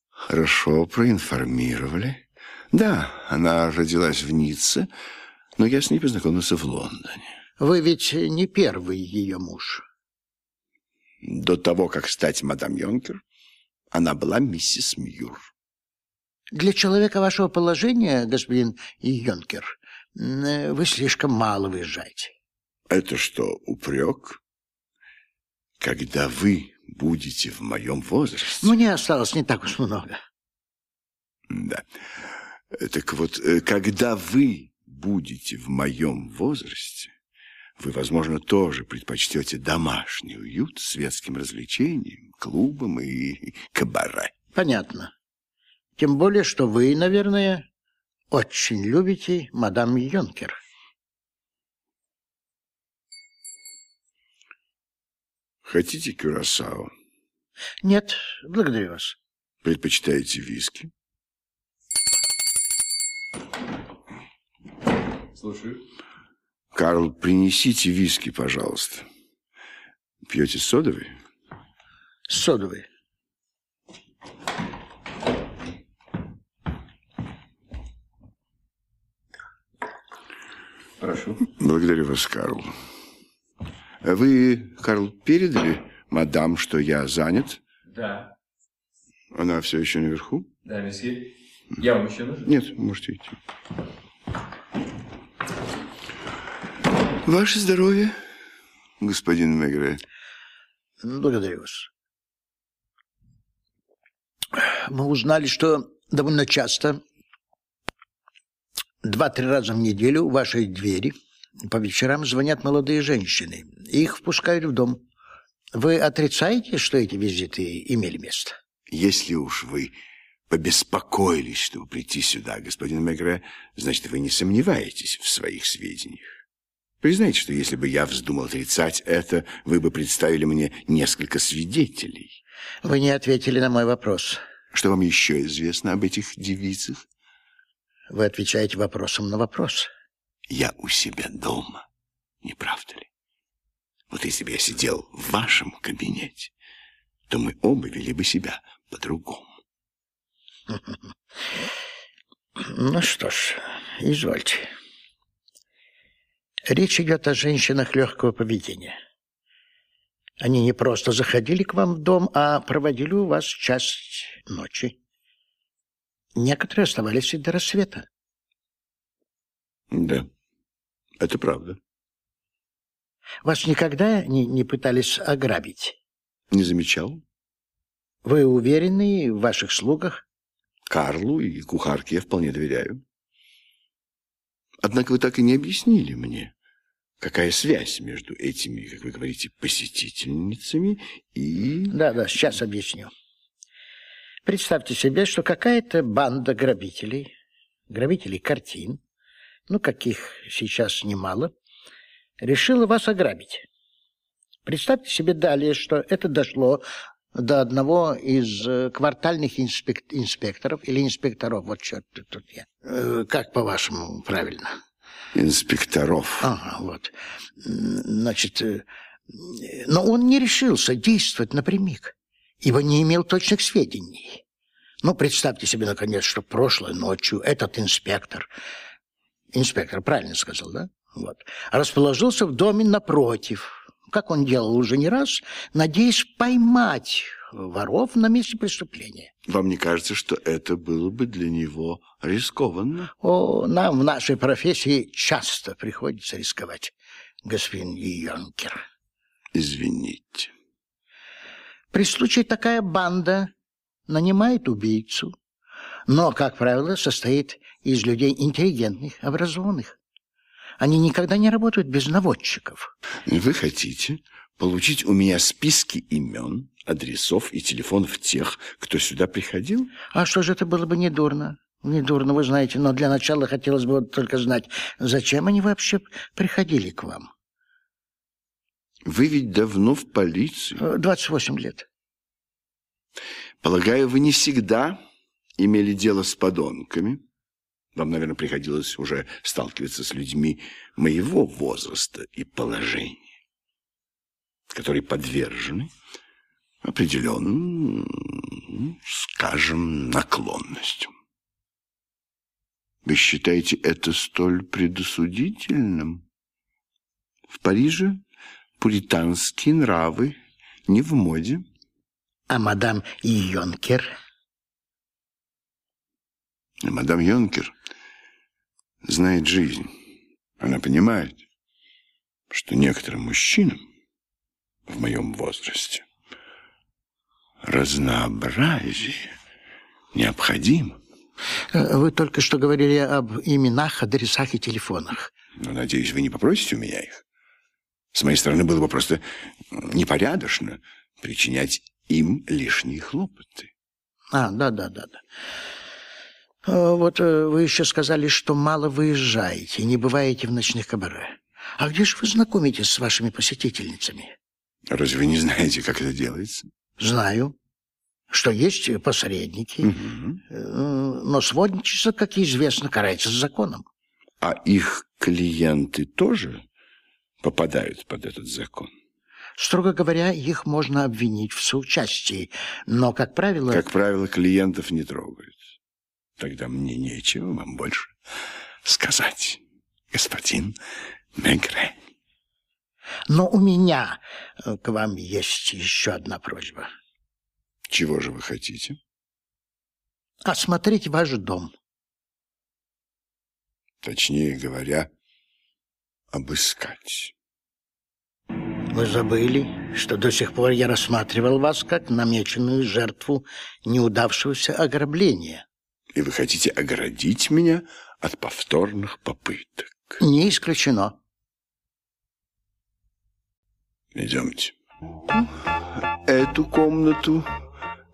хорошо проинформировали. Да, она родилась в Ницце, но я с ней познакомился в Лондоне. Вы ведь не первый ее муж. До того, как стать мадам Йонкер, она была миссис Мьюр. Для человека вашего положения, господин Йонкер, вы слишком мало выезжаете. Это что, упрек? Когда вы будете в моем возрасте? Мне осталось не так уж много. Да. Так вот, э, когда вы будете в моем возрасте, вы, возможно, тоже предпочтете домашний уют светским развлечениям, клубам и кабаре. Понятно. Тем более, что вы, наверное, очень любите мадам Йонкер. Хотите кюрасао? Нет, благодарю вас. Предпочитаете виски? Слушаю. Карл, принесите виски, пожалуйста. Пьете содовый? Содовый. Прошу. Благодарю вас, Карл. А Вы, Карл, передали мадам, что я занят? Да. Она все еще наверху? Да, месье. Я вам еще нужен? Нет, можете идти. Ваше здоровье, господин Мегре. Благодарю вас. Мы узнали, что довольно часто, два-три раза в неделю у вашей двери по вечерам звонят молодые женщины. Их впускают в дом. Вы отрицаете, что эти визиты имели место? Если уж вы побеспокоились, чтобы прийти сюда, господин Мегре, значит, вы не сомневаетесь в своих сведениях. Признайте, что если бы я вздумал отрицать это, вы бы представили мне несколько свидетелей. Вы не ответили на мой вопрос. Что вам еще известно об этих девицах? Вы отвечаете вопросом на вопрос. Я у себя дома, не правда ли? Вот если бы я сидел в вашем кабинете, то мы оба вели бы себя по-другому. [laughs] Ну что ж, извольте. Речь идет о женщинах легкого поведения. Они не просто заходили к вам в дом, а проводили у вас часть ночи. Некоторые оставались и до рассвета. Да, это правда. Вас никогда не, не пытались ограбить? Не замечал. Вы уверены в ваших слугах? Карлу и кухарке я вполне доверяю. Однако вы так и не объяснили мне, какая связь между этими, как вы говорите, посетительницами и... Да-да, сейчас объясню. Представьте себе, что какая-то банда грабителей, грабителей картин, ну, каких сейчас немало, решила вас ограбить. Представьте себе далее, что это дошло до одного из э, квартальных инспек... инспекторов или инспекторов. Вот черт, тут я. Э, как по-вашему правильно? Инспекторов. Ага, вот. Значит, э, но он не решился действовать напрямик, ибо не имел точных сведений. Ну, представьте себе, наконец, что прошлой ночью этот инспектор, инспектор, правильно сказал, да? Вот, расположился в доме напротив, как он делал уже не раз, надеясь поймать воров на месте преступления. Вам не кажется, что это было бы для него рискованно? О, нам в нашей профессии часто приходится рисковать, господин Йонкер. Извините. При случае такая банда нанимает убийцу, но, как правило, состоит из людей интеллигентных, образованных. Они никогда не работают без наводчиков. Вы хотите получить у меня списки имен, адресов и телефонов тех, кто сюда приходил? А что же это было бы недурно? Недурно, вы знаете, но для начала хотелось бы только знать, зачем они вообще приходили к вам? Вы ведь давно в полиции. 28 лет. Полагаю, вы не всегда имели дело с подонками? Вам, наверное, приходилось уже сталкиваться с людьми моего возраста и положения, которые подвержены определенным, скажем, наклонностям. Вы считаете это столь предосудительным? В Париже пуританские нравы не в моде. А мадам Йонкер? Мадам Йонкер знает жизнь. Она понимает, что некоторым мужчинам в моем возрасте разнообразие необходимо. Э, вы только что говорили об именах, адресах и телефонах. Но, надеюсь, вы не попросите у меня их. С моей стороны было бы просто непорядочно причинять им лишние хлопоты. А, да-да-да-да. Э, вот э, вы еще сказали, что мало выезжаете, не бываете в ночных кабаре. А где же вы знакомитесь с вашими посетительницами? Разве вы не знаете, как это делается? Знаю, что есть посредники, угу. но сводничество, как известно, карается законом. А их клиенты тоже попадают под этот закон? Строго говоря, их можно обвинить в соучастии, но, как правило... Как правило, клиентов не трогают. Тогда мне нечего вам больше сказать, господин Мегре. Но у меня э, к вам есть еще одна просьба. Чего же вы хотите? Осмотреть ваш дом. Точнее говоря, обыскать. Вы забыли, что до сих пор я рассматривал вас как намеченную жертву неудавшегося ограбления. И вы хотите оградить меня от повторных попыток? Не исключено. Идемте. Эту комнату,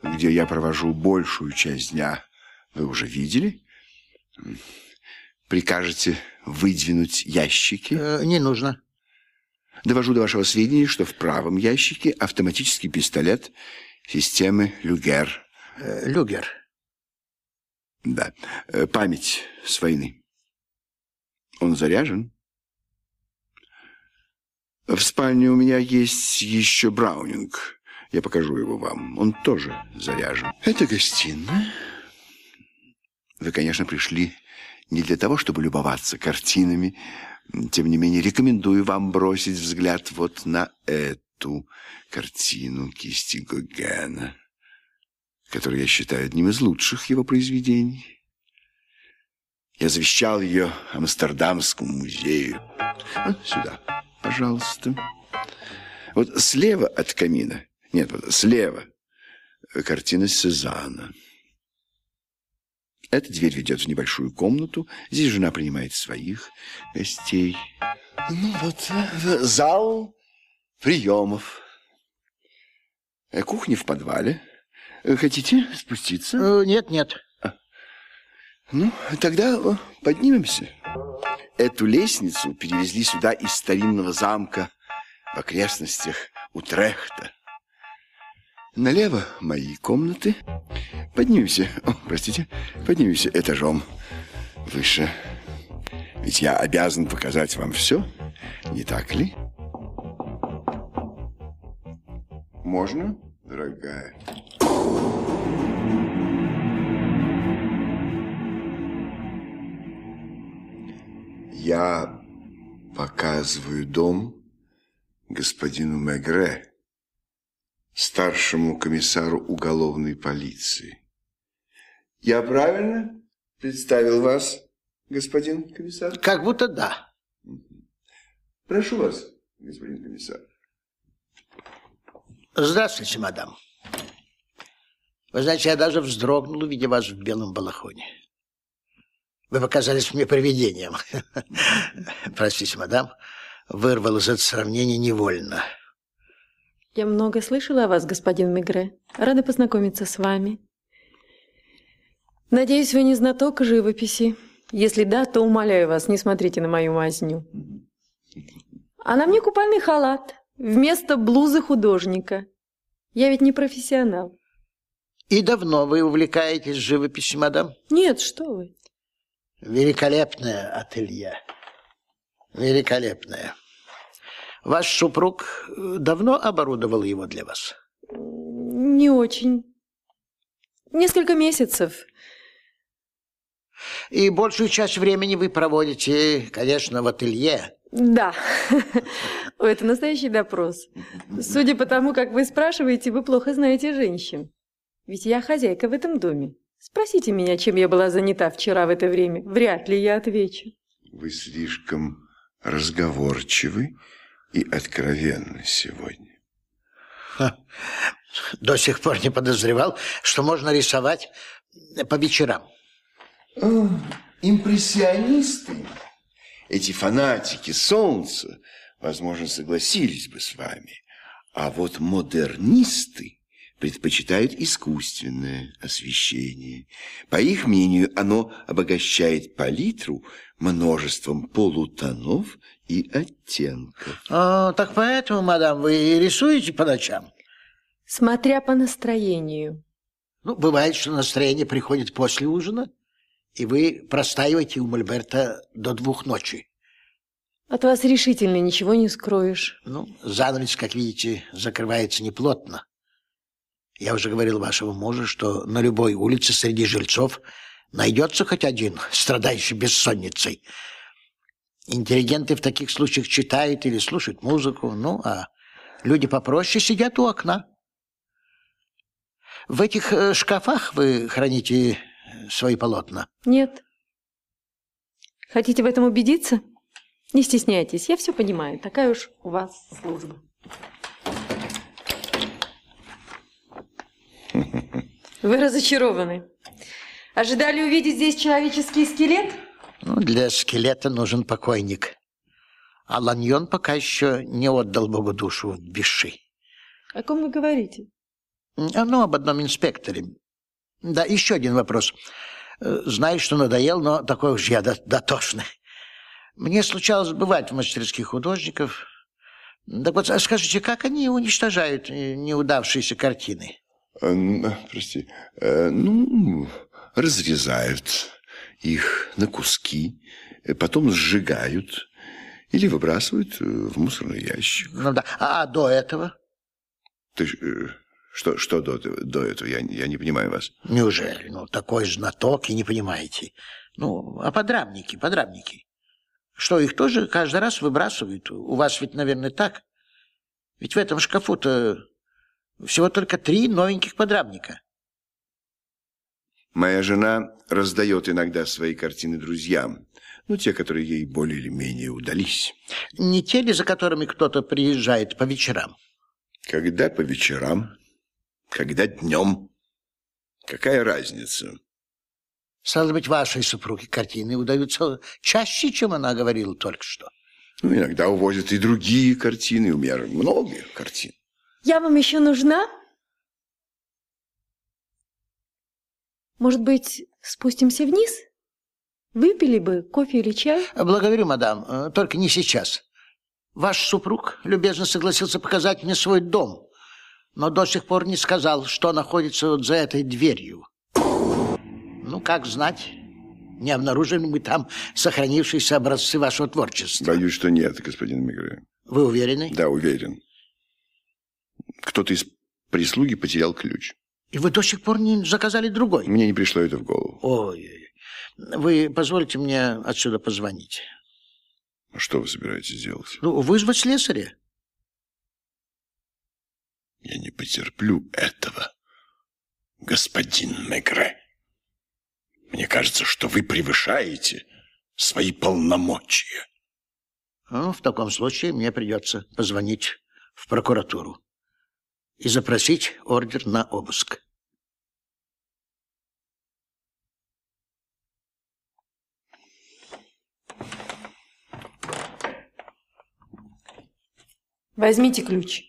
где я провожу большую часть дня, вы уже видели? Прикажете выдвинуть ящики? Э, не нужно. Довожу до вашего сведения, что в правом ящике автоматический пистолет системы Люгер. Э, Люгер. Да. Э, память с войны. Он заряжен? В спальне у меня есть еще Браунинг. Я покажу его вам. Он тоже заряжен. Это гостиная. Вы, конечно, пришли не для того, чтобы любоваться картинами. Тем не менее, рекомендую вам бросить взгляд вот на эту картину кисти Гогена, которую я считаю одним из лучших его произведений. Я завещал ее Амстердамскому музею. Сюда, пожалуйста. Вот слева от камина, нет, слева, картина Сезанна. Эта дверь ведет в небольшую комнату. Здесь жена принимает своих гостей. Ну вот, э, зал приемов. Э, Кухня в подвале. Э, Хотите спуститься? Нет, нет. Ну, тогда поднимемся. Эту лестницу перевезли сюда из старинного замка в окрестностях Утрехта. Налево мои комнаты. Поднимемся, о, простите, поднимемся этажом выше. Ведь я обязан показать вам все, не так ли? Можно, дорогая? Я показываю дом господину Мегре, старшему комиссару уголовной полиции. Я правильно представил вас, господин комиссар? Как будто да. Прошу вас, господин комиссар. Здравствуйте, мадам. Вы знаете, я даже вздрогнул, видя вас в белом балахоне. Вы показались мне привидением. [laughs] Простите, мадам, вырвал из этого сравнения невольно. Я много слышала о вас, господин Мегре. Рада познакомиться с вами. Надеюсь, вы не знаток живописи. Если да, то умоляю вас, не смотрите на мою мазню. А на мне купальный халат вместо блузы художника. Я ведь не профессионал. И давно вы увлекаетесь живописью, мадам? Нет, что вы. Великолепное ателье. Великолепное. Ваш супруг э, давно оборудовал его для вас? Не очень. Несколько месяцев. И большую часть времени вы проводите, конечно, в ателье. Да. [laughs] Это настоящий допрос. Судя по тому, как вы спрашиваете, вы плохо знаете женщин. Ведь я хозяйка в этом доме. Спросите меня, чем я была занята вчера в это время. Вряд ли я отвечу. Вы слишком разговорчивы и откровенны сегодня. Ха. До сих пор не подозревал, что можно рисовать по вечерам. О, импрессионисты, эти фанатики солнца, возможно, согласились бы с вами. А вот модернисты предпочитают искусственное освещение. По их мнению, оно обогащает палитру множеством полутонов и оттенков. А, так поэтому, мадам, вы рисуете по ночам? Смотря по настроению. Ну, бывает, что настроение приходит после ужина, и вы простаиваете у Мольберта до двух ночи. От вас решительно ничего не скроешь. Ну, занавес, как видите, закрывается неплотно. Я уже говорил вашему мужу, что на любой улице среди жильцов найдется хоть один, страдающий бессонницей. Интеллигенты в таких случаях читают или слушают музыку, ну, а люди попроще сидят у окна. В этих э, шкафах вы храните свои полотна? Нет. Хотите в этом убедиться? Не стесняйтесь, я все понимаю. Такая уж у вас служба. Вы разочарованы. Ожидали увидеть здесь человеческий скелет? Ну, для скелета нужен покойник. А Ланьон пока еще не отдал Богу душу в Биши. О ком вы говорите? Ну, об одном инспекторе. Да, еще один вопрос. Э, Знаю, что надоел, но такой уж я дотошный. Мне случалось бывать в мастерских художников. Так вот, скажите, как они уничтожают э, неудавшиеся картины? Э, Прости. Э, Ну, разрезают их на куски, э, потом сжигают или выбрасывают э, в мусорный ящик. Ну да. А до этого? Ты э, Что, что до, до этого? Я, я не понимаю вас. Неужели? Ну, такой знаток и не понимаете. Ну, а подрамники, подрамники. Что, их тоже каждый раз выбрасывают? У вас ведь, наверное, так? Ведь в этом шкафу-то всего только три новеньких подрамника. Моя жена раздает иногда свои картины друзьям. Ну, те, которые ей более или менее удались. Не те ли, за которыми кто-то приезжает по вечерам? Когда по вечерам, когда днем. Какая разница? Стало быть, вашей супруге картины удаются чаще, чем она говорила только что. Ну, иногда увозят и другие картины. У меня много картин. Я вам еще нужна? Может быть, спустимся вниз? Выпили бы кофе или чай? Благодарю, мадам, э, только не сейчас. Ваш супруг любезно согласился показать мне свой дом, но до сих пор не сказал, что находится вот за этой дверью. Ну, как знать, не обнаружили мы там сохранившиеся образцы вашего творчества. Боюсь, что нет, господин Мегре. Вы уверены? Да, уверен. Кто-то из прислуги потерял ключ. И вы до сих пор не заказали другой? Мне не пришло это в голову. Ой, вы позвольте мне отсюда позвонить. А что вы собираетесь делать? Ну, вызвать слесаря. Я не потерплю этого, господин Мегре. Мне кажется, что вы превышаете свои полномочия. Ну, в таком случае мне придется позвонить в прокуратуру и запросить ордер на обыск. Возьмите ключ.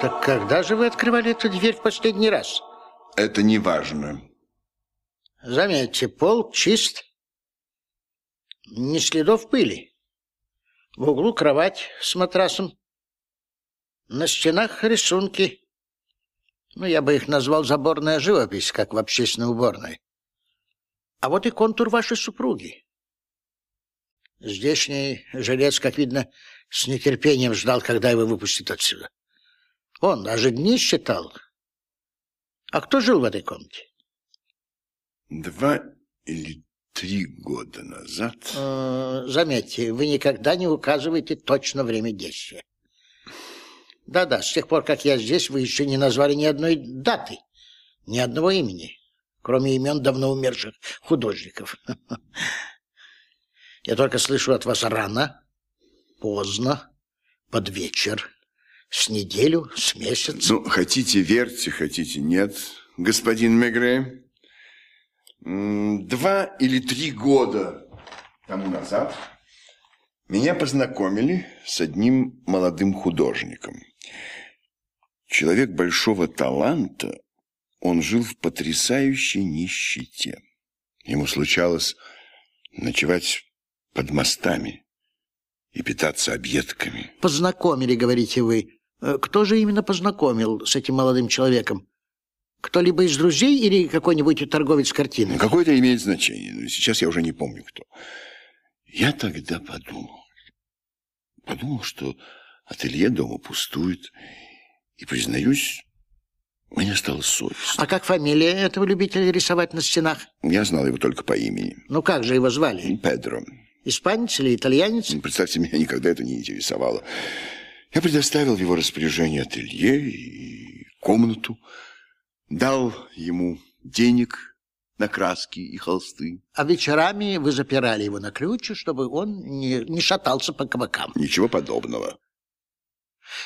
Так когда же вы открывали эту дверь в последний раз? Это не важно. Заметьте, пол чист. Ни следов пыли. В углу кровать с матрасом. На стенах рисунки. Ну, я бы их назвал заборная живопись, как в общественной уборной. А вот и контур вашей супруги. Здешний жилец, как видно, с нетерпением ждал, когда его выпустят отсюда. Он даже дни считал. А кто жил в этой комнате? Два или три года назад. Э, заметьте, вы никогда не указываете точно время действия. Да-да, с тех пор, как я здесь, вы еще не назвали ни одной даты, ни одного имени, кроме имен давно умерших художников. [laughs] Я только слышу от вас рано, поздно, под вечер, с неделю, с месяц. Ну, хотите верьте, хотите нет, господин Мегре. Два или три года тому назад меня познакомили с одним молодым художником. Человек большого таланта, он жил в потрясающей нищете. Ему случалось ночевать под мостами и питаться объедками. Познакомили, говорите вы. Э, кто же именно познакомил с этим молодым человеком? Кто-либо из друзей или какой-нибудь торговец картины? Ну, какое-то имеет значение, но сейчас я уже не помню, кто. Я тогда подумал, подумал, что ателье дома пустует, и, признаюсь, мне стало совестно. А как фамилия этого любителя рисовать на стенах? Я знал его только по имени. Ну, как же его звали? Педро. Испанец или итальянец? Представьте, меня никогда это не интересовало. Я предоставил в его распоряжение ателье и комнату, дал ему денег на краски и холсты. А вечерами вы запирали его на ключ, чтобы он не, не шатался по кабакам. Ничего подобного.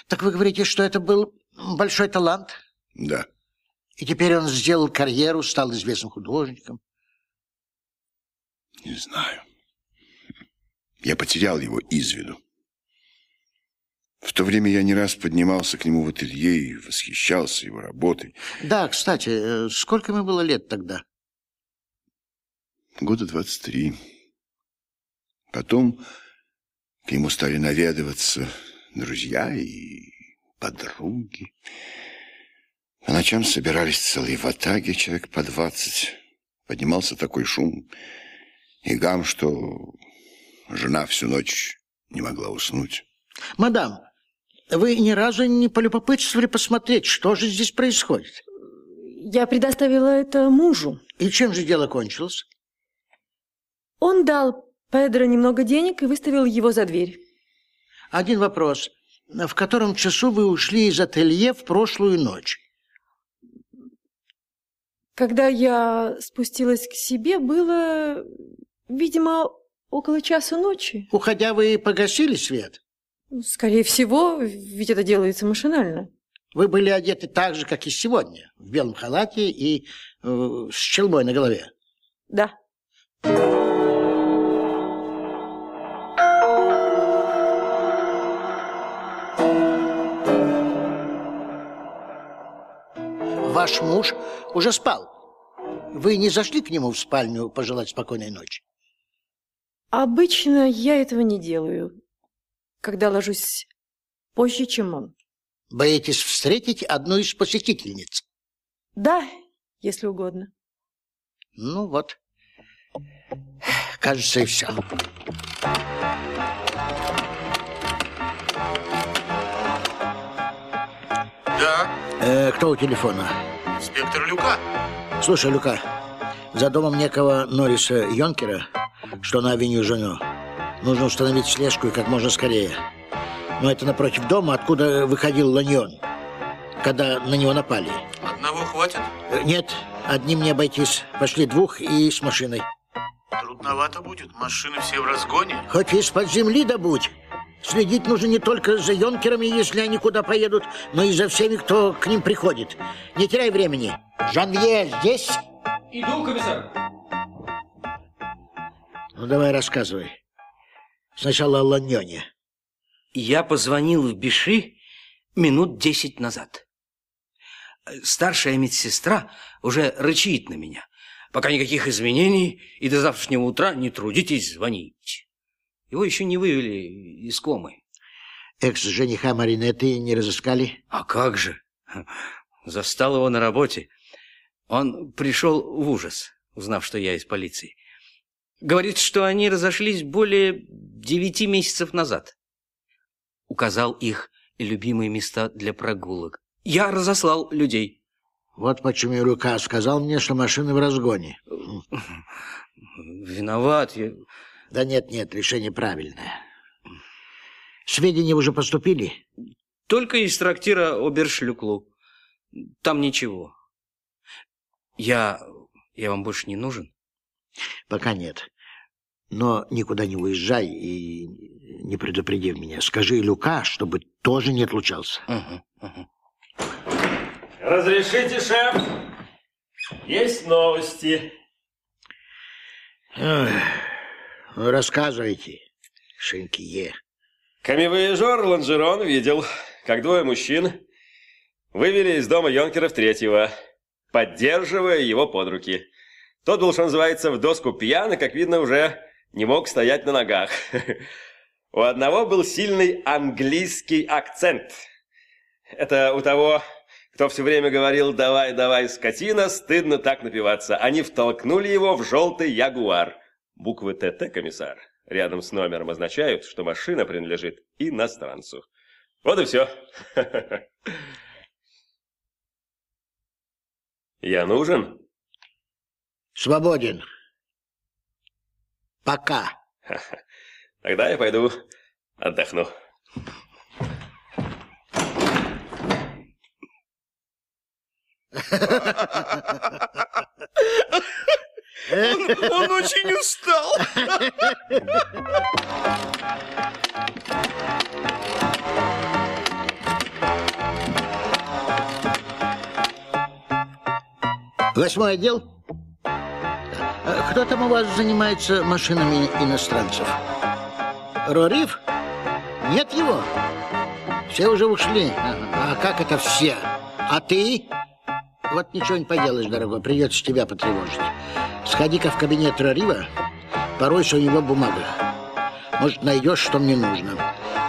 Так вы говорите, что это был большой талант? Да. И теперь он сделал карьеру, стал известным художником? Не знаю. Я потерял его из виду. В то время я не раз поднимался к нему в ателье и восхищался его работой. Да, кстати, э, сколько ему было лет тогда? Года двадцать три. Потом к нему стали наведываться друзья и подруги. По ночам собирались целые ватаги, человек по двадцать. Поднимался такой шум. И гам, что жена всю ночь не могла уснуть. Мадам, вы ни разу не полюбопытствовали посмотреть, что же здесь происходит? Я предоставила это мужу. И чем же дело кончилось? Он дал Педро немного денег и выставил его за дверь. Один вопрос. В котором часу вы ушли из ателье в прошлую ночь? Когда я спустилась к себе, было, видимо, около часа ночи. Уходя, вы погасили свет? Скорее всего, ведь это делается машинально. Вы были одеты так же, как и сегодня, в белом халате и э, с челмой на голове? Да. Ваш муж уже спал. Вы не зашли к нему в спальню пожелать спокойной ночи? Обычно я этого не делаю, когда ложусь позже, чем он. Боитесь встретить одну из посетительниц? Да, если угодно. Ну вот, кажется, и все. Да, Э, кто у телефона? инспектор Люка. Слушай, Люка, за домом некого Норриса Йонкера, что на авеню Жено, нужно установить слежку и как можно скорее. Но это напротив дома, откуда выходил Ланьон, когда на него напали. Одного хватит? Э, Нет, одним не обойтись. Пошли двух и с машиной. Трудновато будет. Машины все в разгоне. Хоть из-под земли добудь. Следить нужно не только за Йонкерами, если они куда поедут, но и за всеми, кто к ним приходит. Не теряй времени. Жанвье здесь? Иду, комиссар. Ну, давай рассказывай. Сначала о Ланьоне. Я позвонил в Биши минут десять назад. Старшая медсестра уже рычит на меня. Пока никаких изменений, и до завтрашнего утра не трудитесь звонить. Его еще не вывели из комы. Экс-жениха Маринетты не разыскали? А как же? Застал его на работе. Он пришел в ужас, узнав, что я из полиции. Говорит, что они разошлись более девяти месяцев назад. Указал их любимые места для прогулок. Я разослал людей. Вот почему Рука сказал мне, что машины в разгоне. Виноват я. Да нет, нет, решение правильное. Сведения уже поступили? Только из трактира Обершлюклу. Там ничего. Я... я вам больше не нужен? Пока нет. Но никуда не уезжай и не предупреди меня. Скажи Люка, чтобы тоже не отлучался. Угу, угу. Разрешите, шеф? Есть новости. Ой, рассказывайте, Шинкие. Камевояжер Ланжерон видел, как двое мужчин вывели из дома Йонкеров третьего, поддерживая его под руки. Тот был, что называется, в доску пьян и, как видно, уже не мог стоять на ногах. [laughs] У одного был сильный английский акцент. Это у того, кто все время говорил «давай, давай, скотина», стыдно так напиваться. Они втолкнули его в желтый ягуар. Буквы ТТ, комиссар, рядом с номером означают, что машина принадлежит иностранцу. Вот и все. [laughs] Я нужен? Свободен. Пока. [laughs] Тогда я пойду отдохну. Он, он очень устал. Восьмой отдел? Кто там у вас занимается машинами иностранцев? Рориф? Нет его? Все уже ушли. А как это все? А ты? Вот ничего не поделаешь, дорогой, придется тебя потревожить. Сходи-ка в кабинет Рорива, поройся у него в бумагах. Может, найдешь, что мне нужно.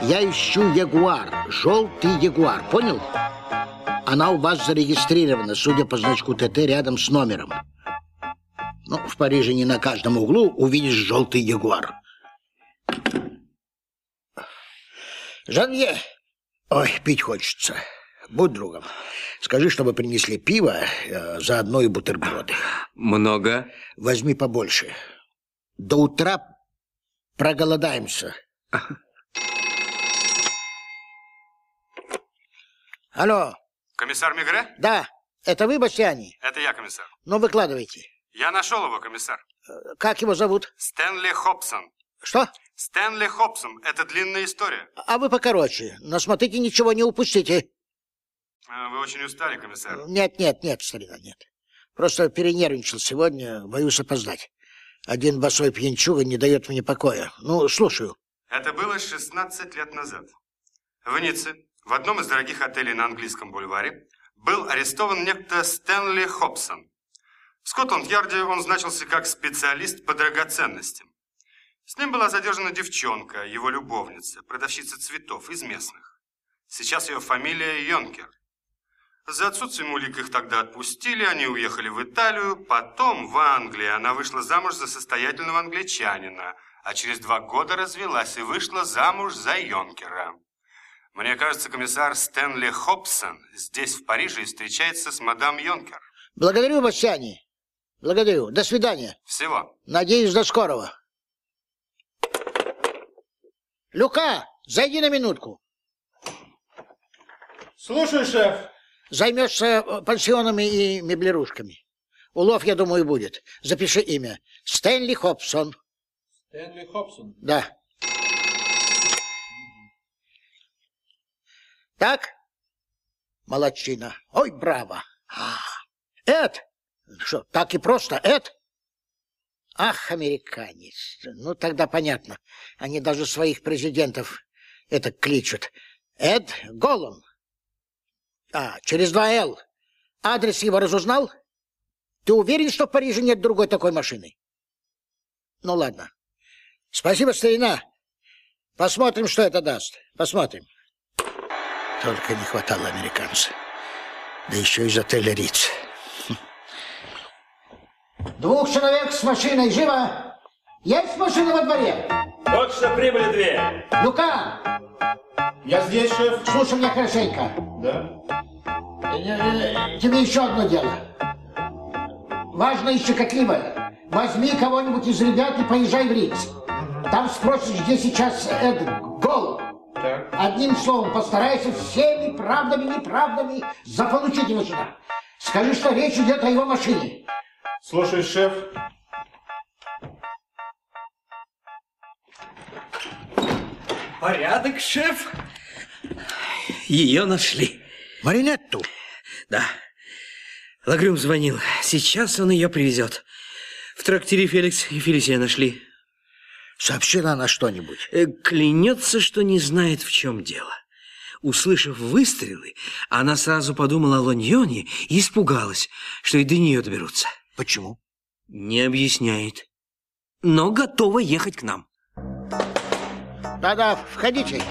Я ищу ягуар, желтый ягуар, понял? Она у вас зарегистрирована, судя по значку ТТ, рядом с номером. Ну, в Париже не на каждом углу увидишь желтый ягуар. Жанье, ой, пить хочется. Будь другом. Скажи, чтобы принесли пиво, э, заодно и бутерброды. Много? Возьми побольше. До утра проголодаемся. Алло, Комиссар Мигре? да, это вы, Бастиани? Это я, комиссар. Ну, выкладывайте. Я нашел его, комиссар. Как его зовут? Стэнли Хобсон. Что? Стэнли Хобсон. Это длинная история. А вы покороче. Но смотрите, ничего не упустите. А, Вы очень устали, комиссар. Нет, нет, нет, старина, нет. Просто перенервничал сегодня, боюсь опоздать. Один босой пьянчуга не дает мне покоя. Ну, слушаю. Это было 16 лет назад. В Ницце, в одном из дорогих отелей на английском бульваре, был арестован некто Стэнли Хобсон. В Скотланд-Ярде он значился как специалист по драгоценностям. С ним была задержана девчонка, его любовница, продавщица цветов из местных. Сейчас ее фамилия Йонкер. За отсутствием улик их тогда отпустили, они уехали в Италию, потом в Англию. Она вышла замуж за состоятельного англичанина, а через два года развелась и вышла замуж за Йонкера. Мне кажется, комиссар Стэнли Хобсон здесь, в Париже, и встречается с мадам Йонкер. Благодарю, Бастиани. Благодарю. До свидания. Всего. Надеюсь, до скорого. Люка, зайди на минутку. Слушаю, шеф. Займешься э, пансионами и меблирушками. Улов, я думаю, будет. Запиши имя. Стэнли Хобсон. Стэнли Хобсон. Да. Так? Молодчина. Ой, браво. А, Эд. Что, так и просто, Эд? Ах, американец. Ну, тогда понятно. Они даже своих президентов это кличут. Эд Голлум. А, через два «Л». Адрес его разузнал? Ты уверен, что в Париже нет другой такой машины? Ну, ладно. Спасибо, старина. Посмотрим, что это даст. Посмотрим. Только не хватало американца. Да еще из отеля Риц. Двух человек с машиной. Живо! Есть машина во дворе? Что прибыли две. Люка! Я здесь, шеф. Слушай меня хорошенько. Да. Э, Тебе еще одно дело. Важно и щекотливое. Возьми кого-нибудь из ребят и поезжай в Риц. Там спросишь, где сейчас Эд Гол. Одним словом, постарайся всеми правдами и неправдами заполучить его сюда. Скажи, что речь идет о его машине. Слушаю, шеф. Порядок, шеф. Ее нашли. Маринетту? Да. Лагрюм звонил. Сейчас он ее привезет. В трактире Феликс и Фелисия нашли. Сообщила она что-нибудь? Э, Клянется, что не знает, в чем дело. Услышав выстрелы, она сразу подумала о Лоньоне и испугалась, что и до нее доберутся. Почему? Не объясняет. Но готова ехать к нам. Да-да, входите.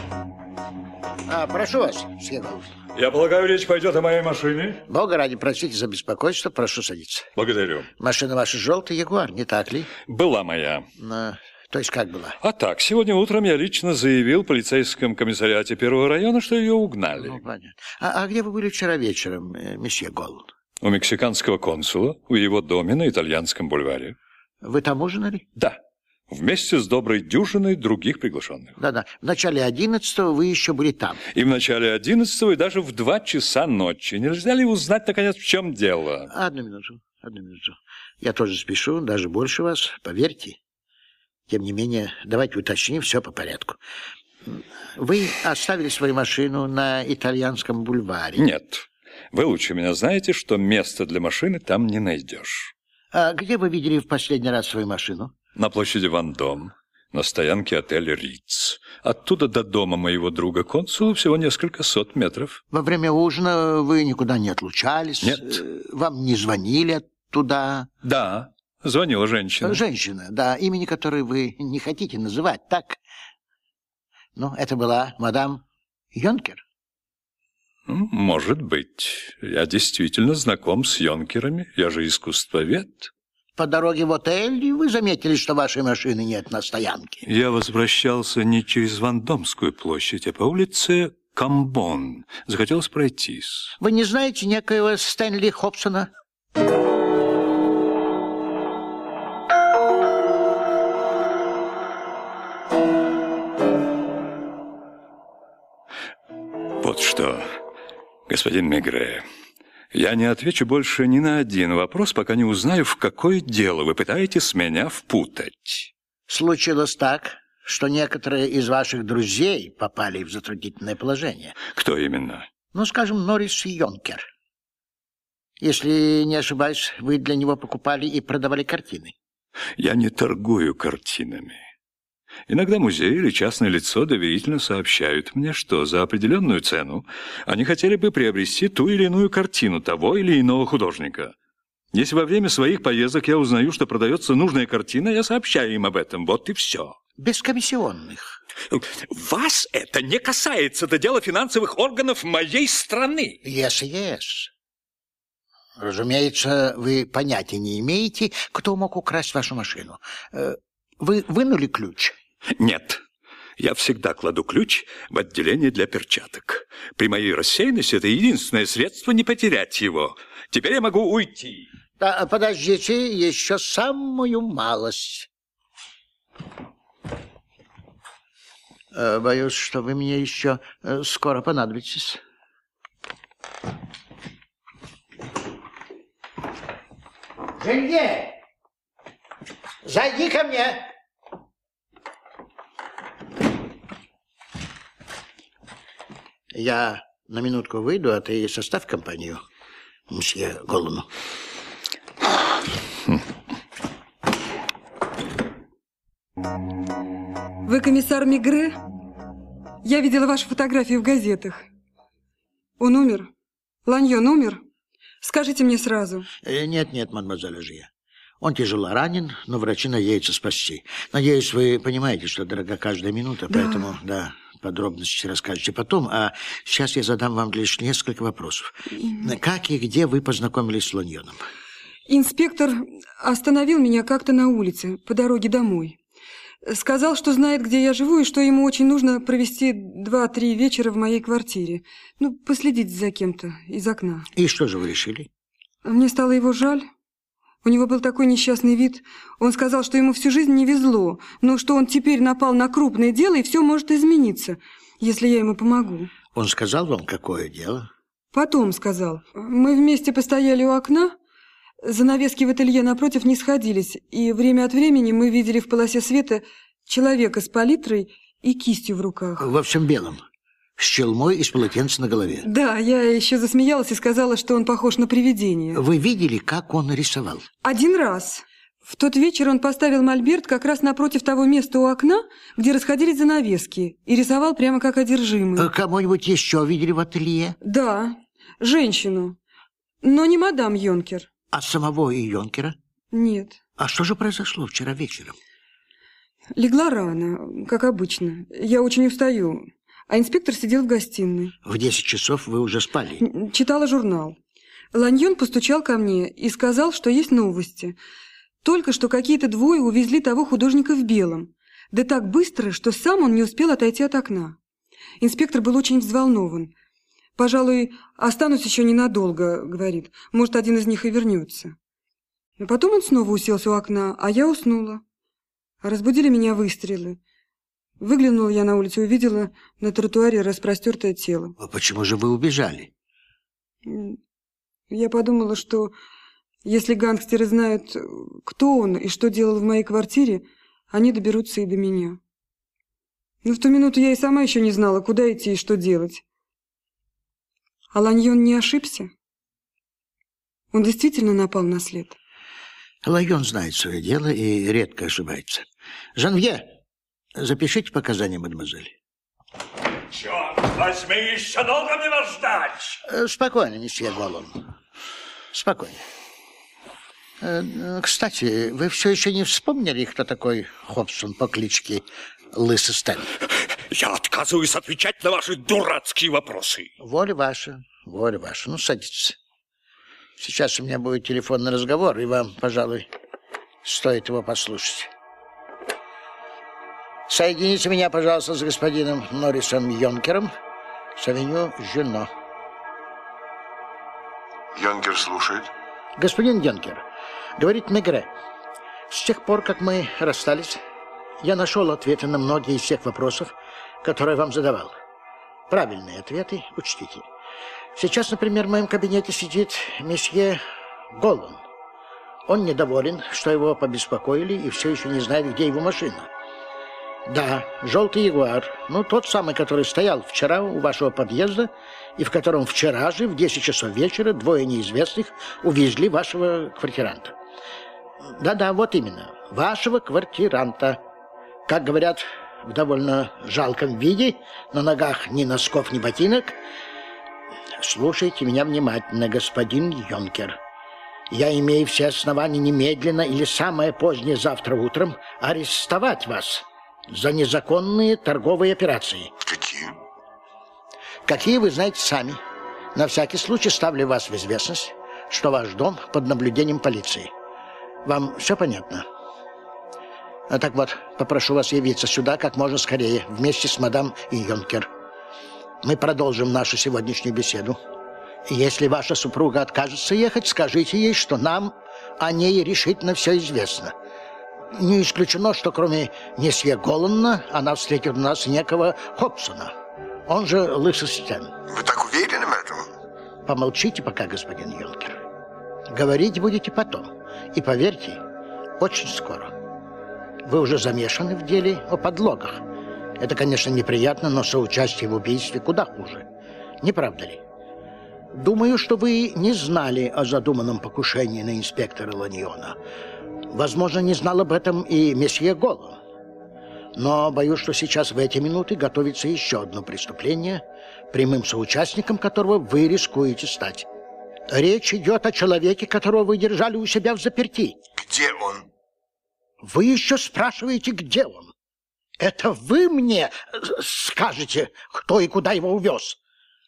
А, прошу вас, Сьегол. Я полагаю, речь пойдет о моей машине? Бога ради, простите за беспокойство, прошу садиться. Благодарю. Машина ваша желтый Ягуар, не так ли? Была моя. На- То есть как была? А так, сегодня утром я лично заявил в полицейском комиссариате первого района, что ее угнали. Ну, понятно. А, а где вы были вчера вечером, э, месье Гол? У мексиканского консула, у его доме на итальянском бульваре. Вы там ужинали? Да. Вместе с доброй дюжиной других приглашенных. Да-да. В начале одиннадцатого вы еще были там. И в начале одиннадцатого, и даже в два часа ночи. Нельзя ли узнать, наконец, в чем дело? Одну минуту, одну минуту. Я тоже спешу, даже больше вас, поверьте. Тем не менее, давайте уточним все по порядку. Вы оставили свою машину на итальянском бульваре. Нет. Вы лучше меня знаете, что места для машины там не найдешь. А где вы видели в последний раз свою машину? На площади Вандом, на стоянке отеля Риц. Оттуда до дома моего друга консула всего несколько сот метров. Во время ужина вы никуда не отлучались? Нет. Э, Вам не звонили оттуда? Да, звонила женщина. Женщина, да, имени которой вы не хотите называть, так? Ну, это была мадам Йонкер. М, Может быть. Я действительно знаком с Йонкерами. Я же искусствовед. по дороге в отель, вы заметили, что вашей машины нет на стоянке. Я возвращался не через Вандомскую площадь, а по улице Камбон. Захотелось пройтись. Вы не знаете некоего Стэнли Хобсона? Господин Мегре, я не отвечу больше ни на один вопрос, пока не узнаю, в какое дело вы пытаетесь меня впутать. Случилось так, что некоторые из ваших друзей попали в затруднительное положение. Кто именно? Ну, скажем, Норрис Йонкер. Если не ошибаюсь, вы для него покупали и продавали картины. Я не торгую картинами. Иногда музей или частное лицо доверительно сообщают мне, что за определенную цену они хотели бы приобрести ту или иную картину того или иного художника. Если во время своих поездок я узнаю, что продается нужная картина, я сообщаю им об этом. Вот и все. Без комиссионных. Вас это не касается. Это дело финансовых органов моей страны. Yes, yes. Разумеется, вы понятия не имеете, кто мог украсть вашу машину. Э, Вы вынули ключ? Нет. Я всегда кладу ключ в отделение для перчаток. При моей рассеянности это единственное средство не потерять его. Теперь я могу уйти. Да, подождите, еще самую малость. Э, Боюсь, что вы мне еще э, скоро понадобитесь. Женье, зайди ко мне. Я на минутку выйду, а ты составь компанию, мсье Голлуну. Вы комиссар Мигре? Я видела вашу фотографию в газетах. Он умер? Ланьон умер? Скажите мне сразу. Э, Нет, нет, мадемуазель Ажия. Он тяжело ранен, но врачи надеются спасти. Надеюсь, вы понимаете, что дорога каждая минута, Да. поэтому, да, подробности расскажете потом. А сейчас я задам вам лишь несколько вопросов. Как и где вы познакомились с Ланьоном? Инспектор остановил меня как-то на улице, по дороге домой. Сказал, что знает, где я живу, и что ему очень нужно провести два-три вечера в моей квартире. Ну, последить за кем-то из окна. И что же вы решили? Мне стало его жаль. У него был такой несчастный вид. Он сказал, что ему всю жизнь не везло, но что он теперь напал на крупное дело, и все может измениться, если я ему помогу. Он сказал вам, какое дело? Потом сказал. Мы вместе постояли у окна, занавески в ателье напротив не сходились, и время от времени мы видели в полосе света человека с палитрой и кистью в руках. Во всем белом. С челмой и с полотенцем на голове. Да, я еще засмеялась и сказала, что он похож на привидение. Вы видели, как он рисовал? Один раз. В тот вечер он поставил мольберт как раз напротив того места у окна, где расходились занавески, и рисовал прямо как одержимый. Э, Кого-нибудь еще видели в ателье? Да, женщину. Но не мадам Йонкер. А самого Йонкера? Нет. А что же произошло вчера вечером? Легла рано, как обычно. Я очень устаю. А инспектор сидел в гостиной. В 10 часов вы уже спали. Читала журнал. Ланьон постучал ко мне и сказал, что есть новости. Только что какие-то двое увезли того художника в белом. Да так быстро, что сам он не успел отойти от окна. Инспектор был очень взволнован. «Пожалуй, останусь еще ненадолго», — говорит. «Может, один из них и вернется». Потом он снова уселся у окна, а я уснула. Разбудили меня выстрелы. Выглянула я на улицу и увидела на тротуаре распростертое тело. А почему же вы убежали? Я подумала, что если гангстеры знают, кто он и что делал в моей квартире, они доберутся и до меня. Но в ту минуту я и сама еще не знала, куда идти и что делать. А Ланьон не ошибся? Он действительно напал на след? Лайон знает свое дело и редко ошибается. Жанвье, запишите показания, мадемуазель. Черт возьми, еще долго мне вас ждать? Э, Спокойно, месье Голлум. Спокойно. Э, Кстати, вы все еще не вспомнили, кто такой Хобсон по кличке Лысый Стэн? Я отказываюсь отвечать на ваши дурацкие вопросы. Воля ваша, воля ваша. Ну, садитесь. Сейчас у меня будет телефонный разговор, и вам, пожалуй, Стоит его послушать. Соедините меня, пожалуйста, с господином Норрисом Йонкером с авеню Жено. Йонкер слушает. Господин Йонкер, говорит Мегре, с тех пор, как мы расстались, я нашел ответы на многие из тех вопросов, которые вам задавал. Правильные ответы учтите. Сейчас, например, в моем кабинете сидит месье Голланд. Он недоволен, что его побеспокоили и все еще не знает, где его машина. Да, желтый ягуар, ну тот самый, который стоял вчера у вашего подъезда и в котором вчера же в 10 часов вечера двое неизвестных увезли вашего квартиранта. Да-да, вот именно, вашего квартиранта. Как говорят, в довольно жалком виде, на ногах ни носков, ни ботинок. Слушайте меня внимательно, господин Йонкер. Я имею все основания немедленно или самое позднее завтра утром арестовать вас за незаконные торговые операции. Какие? Какие вы знаете сами. На всякий случай ставлю вас в известность, что ваш дом под наблюдением полиции. Вам все понятно? А так вот, попрошу вас явиться сюда как можно скорее, вместе с мадам Йонкер. Мы продолжим нашу сегодняшнюю беседу. Если ваша супруга откажется ехать, скажите ей, что нам о ней решительно все известно. Не исключено, что кроме месье Голланда она встретит у нас некого Хобсона. Он же Лысый Стэн. Вы так уверены в этом? Помолчите пока, господин Юнкер. Говорить будете потом. И поверьте, очень скоро. Вы уже замешаны в деле о подлогах. Это, конечно, неприятно, но соучастие в убийстве куда хуже. Не правда ли? Думаю, что вы не знали о задуманном покушении на инспектора Ланьона. Возможно, не знал об этом и месье Голо. Но боюсь, что сейчас в эти минуты готовится еще одно преступление, прямым соучастником которого вы рискуете стать. Речь идет о человеке, которого вы держали у себя в заперти. Где он? Вы еще спрашиваете, где он? Это вы мне скажете, кто и куда его увез?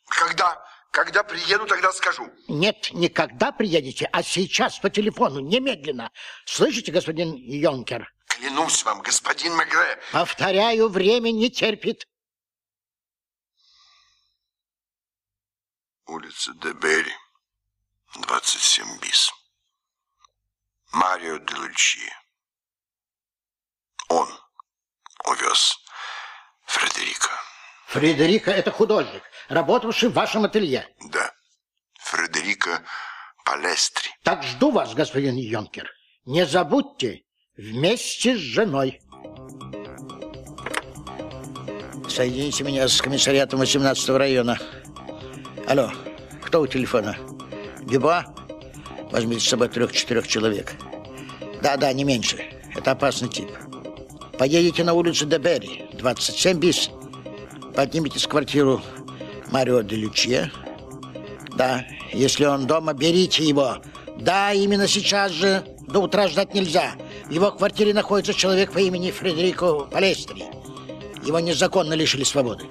Когда? Когда приеду, тогда скажу. Нет, никогда приедете, а сейчас по телефону, немедленно. Слышите, господин Йонкер? Клянусь вам, господин Мегре. Повторяю, время не терпит. Улица Дебери, 27 бис. Марио де Лучи. Он увез Фредерика. Фредерика – это художник, работавший в вашем ателье. Да, Фредерика Палестри. Так жду вас, господин Йонкер. Не забудьте, вместе с женой. Соедините меня с комиссариатом 18 района. Алло, кто у телефона? Дюба? Возьмите с собой трех-четырех человек. Да-да, не меньше. Это опасный тип. Поедете на улицу Дебери, 27 бис. Поднимитесь в квартиру Марио де Лючье. Да, если он дома, берите его. Да, именно сейчас же. До утра ждать нельзя. В его квартире находится человек по имени Фредерико Палестри. Его незаконно лишили свободы.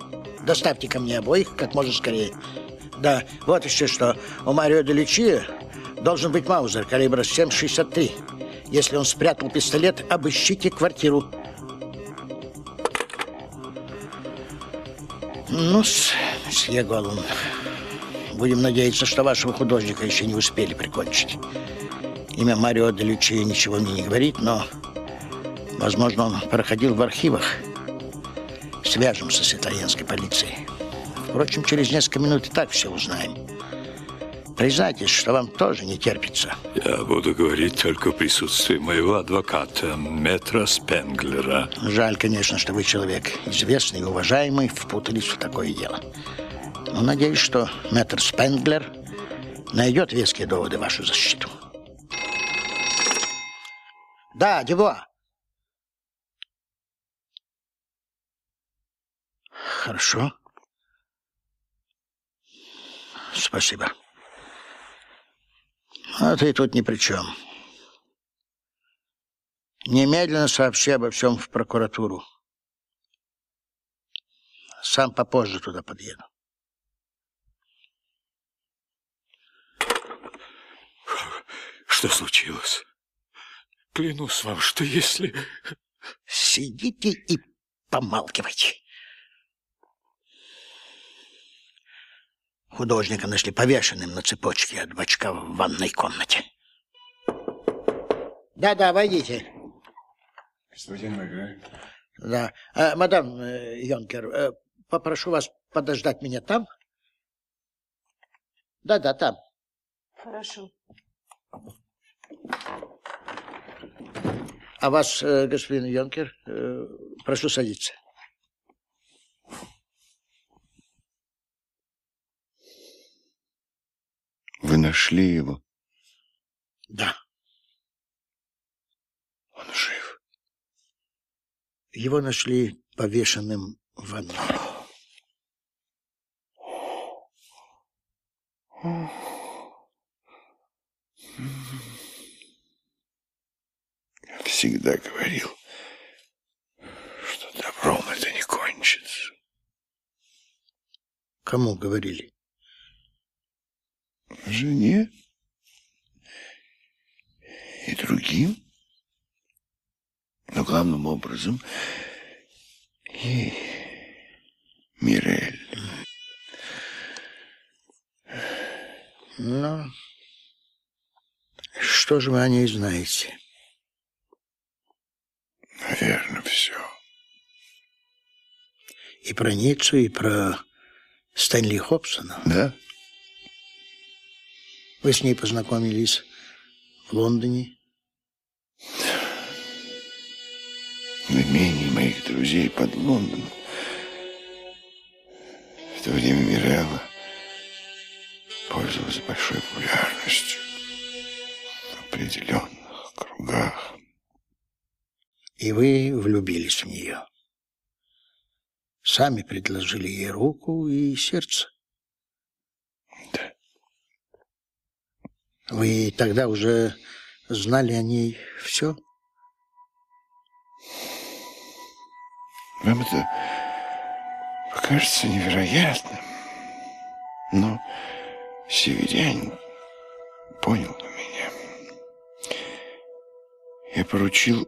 Доставьте ко мне обоих как можно скорее. Да, вот еще что. У Марио де Лючье должен быть Маузер калибра 7,63. Если он спрятал пистолет, обыщите квартиру. Ну месье Голланд, будем надеяться, что вашего художника еще не успели прикончить. Имя Марио де Лючи ничего мне не говорит, но, возможно, он проходил в архивах. Свяжемся с итальянской полицией. Впрочем, через несколько минут и так все узнаем. Признайтесь, что вам тоже не терпится. Я буду говорить только в присутствии моего адвоката, метра Спенглера. Жаль, конечно, что вы человек известный и уважаемый, впутались в такое дело. Но надеюсь, что мэтр Спенглер найдет веские доводы в вашу защиту. Да, Дюбуа. Хорошо. Спасибо. А ты тут ни при чем. Немедленно сообщи обо всем в прокуратуру. Сам попозже туда подъеду. Что случилось? Клянусь вам, что если... Сидите и помалкивайте. Художника нашли повешенным на цепочке от бачка в ванной комнате. Да-да, войдите. Господин Мегре. Да. А, мадам э, Йонкер, э, попрошу вас подождать меня там. Да-да, там. Хорошо. А вас, э, господин Йонкер, э, прошу садиться. Вы нашли его? Да. Он жив. Его нашли повешенным в ванной. Я всегда говорил, что добром это не кончится. Кому говорили? Жене и другим. Но главным образом и Мирель. Ну, что же вы о ней знаете? Наверное, все. И про Ниццу, и про Стэнли Хобсона. Да? Вы с ней познакомились в Лондоне? В имении моих друзей под Лондоном. В то время Мирелла пользовалась большой популярностью в определенных кругах. И вы влюбились в нее. Сами предложили ей руку и сердце. Да. Вы тогда уже знали о ней все? Вам это покажется невероятным, но северянин понял меня. Я поручил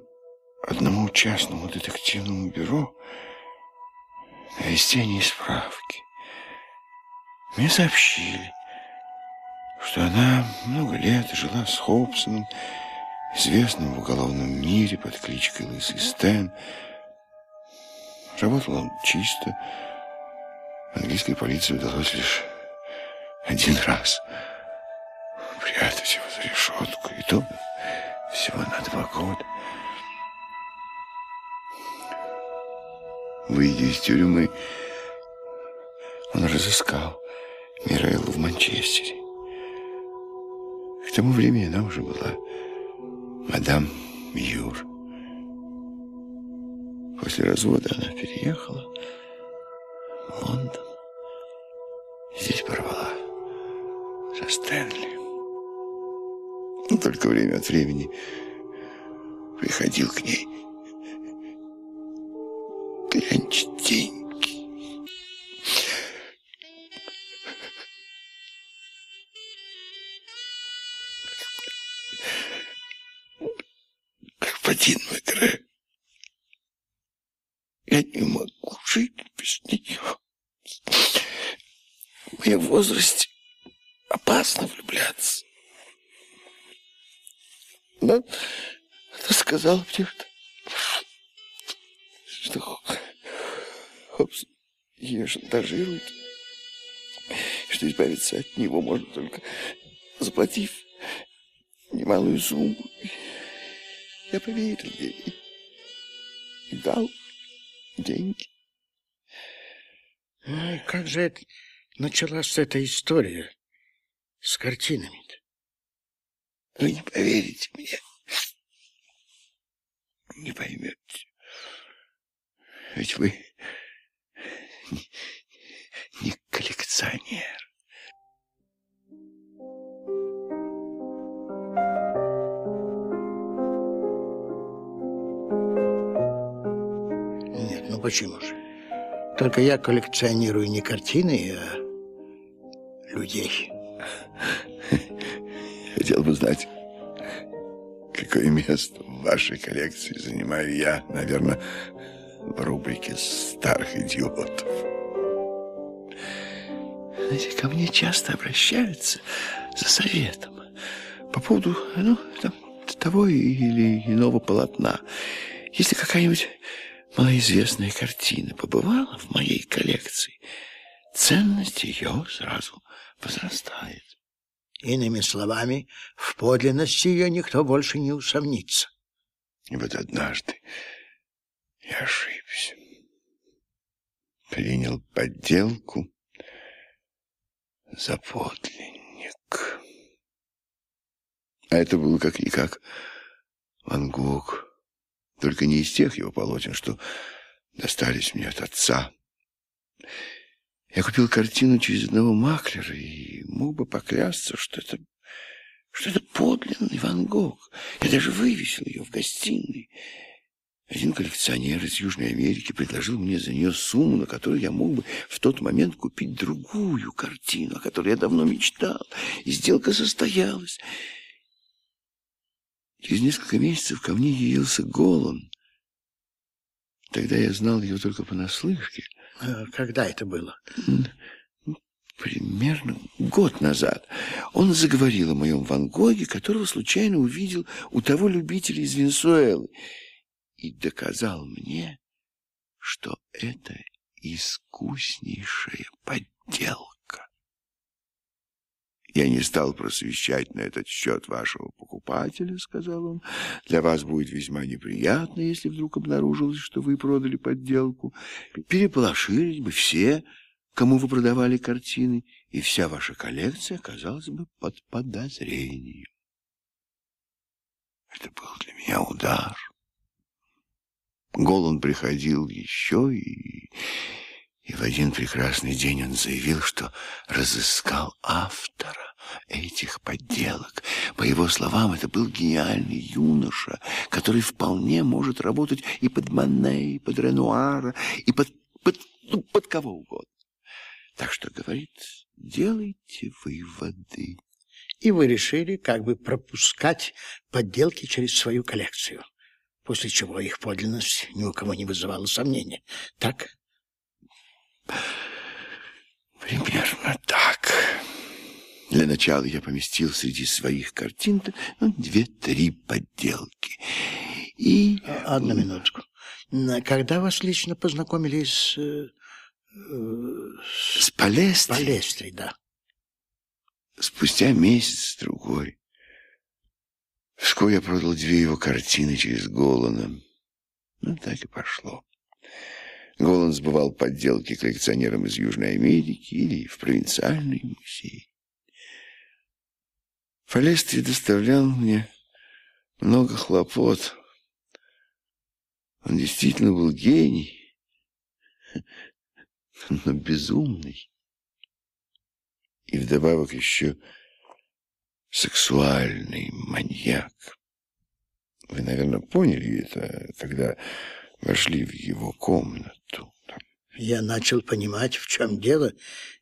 одному частному детективному бюро навести о ней справки. Мне сообщили, что она много лет жила с Хобсоном, известным в уголовном мире под кличкой Лысый Стэн. Работал он чисто. Английской полиции удалось лишь один раз прятать его за решетку, и то всего на два года. Выйдя из тюрьмы, он разыскал Миреллу в Манчестере. Тому времени она уже была мадам Юр. После развода она переехала в Лондон. Здесь порвала со Стэнли. Но только время от времени приходил к ней Господин Мегре, я не могу жить без нее. В моем возрасте опасно влюбляться. Но она сказала мне, что, что Хоббс ее шантажирует, что избавиться от него можно только заплатив немалую сумму. Я поверил ей и дал деньги. Ну, и как же это началась эта история с картинами-то? Вы не поверите мне. Не поймете. Ведь вы не, не коллекционер. Почему же? Только я коллекционирую не картины, а людей. [laughs] Хотел бы знать, Какое место в вашей коллекции занимаю я, наверное, в рубрике старых идиотов. Знаете, ко мне часто обращаются за советом по поводу ну, там, того или иного полотна. Если какая-нибудь малоизвестная картина побывала в моей коллекции, ценность ее сразу возрастает. Иными словами, в подлинности ее никто больше не усомнится. И вот однажды я ошибся. Принял подделку за подлинник. А это было как-никак Ван Гог. Только не из тех его полотен, что достались мне от отца. Я купил картину через одного маклера и мог бы поклясться, что это, что это подлинный Ван Гог. Я даже вывесил ее в гостиной. Один коллекционер из Южной Америки предложил мне за нее сумму, на которую я мог бы в тот момент купить другую картину, о которой я давно мечтал. И сделка состоялась. Через несколько месяцев ко мне явился Голан. Тогда я знал его только понаслышке. Э, когда это было? Примерно год назад. Он заговорил о моем Ван Гоге, которого случайно увидел у того любителя из Венесуэлы и доказал мне, что это искуснейшая подделка. Я не стал просвещать на этот счет вашего покупателя, сказал он. Для вас будет весьма неприятно, если вдруг обнаружилось, что вы продали подделку. Переполошились бы все, кому вы продавали картины, и вся ваша коллекция оказалась бы под подозрением. Это был для меня удар. Голан приходил еще, и, и в один прекрасный день он заявил, что разыскал автора этих подделок. По его словам, это был гениальный юноша, который вполне может работать и под Мане, и под Ренуара, и под, под, ну, под кого угодно. Так что, говорит, делайте выводы. И вы решили как бы пропускать подделки через свою коллекцию после чего их подлинность ни у кого не вызывала сомнения. Так? Примерно так. Для начала я поместил среди своих картин ну, две-три подделки. И... Одну минутку. Когда вас лично познакомили с... Э, с Палестрой? С Палестрой, да. Спустя месяц-другой. Вскоре я продал две его картины через Голана. Ну, так и пошло. Голан сбывал подделки коллекционерам из Южной Америки или в провинциальный музей. Фалестри доставлял мне много хлопот. Он действительно был гений, [laughs] но безумный. И вдобавок еще сексуальный маньяк. Вы, наверное, поняли это, когда вошли в его комнату. Я начал понимать, в чем дело,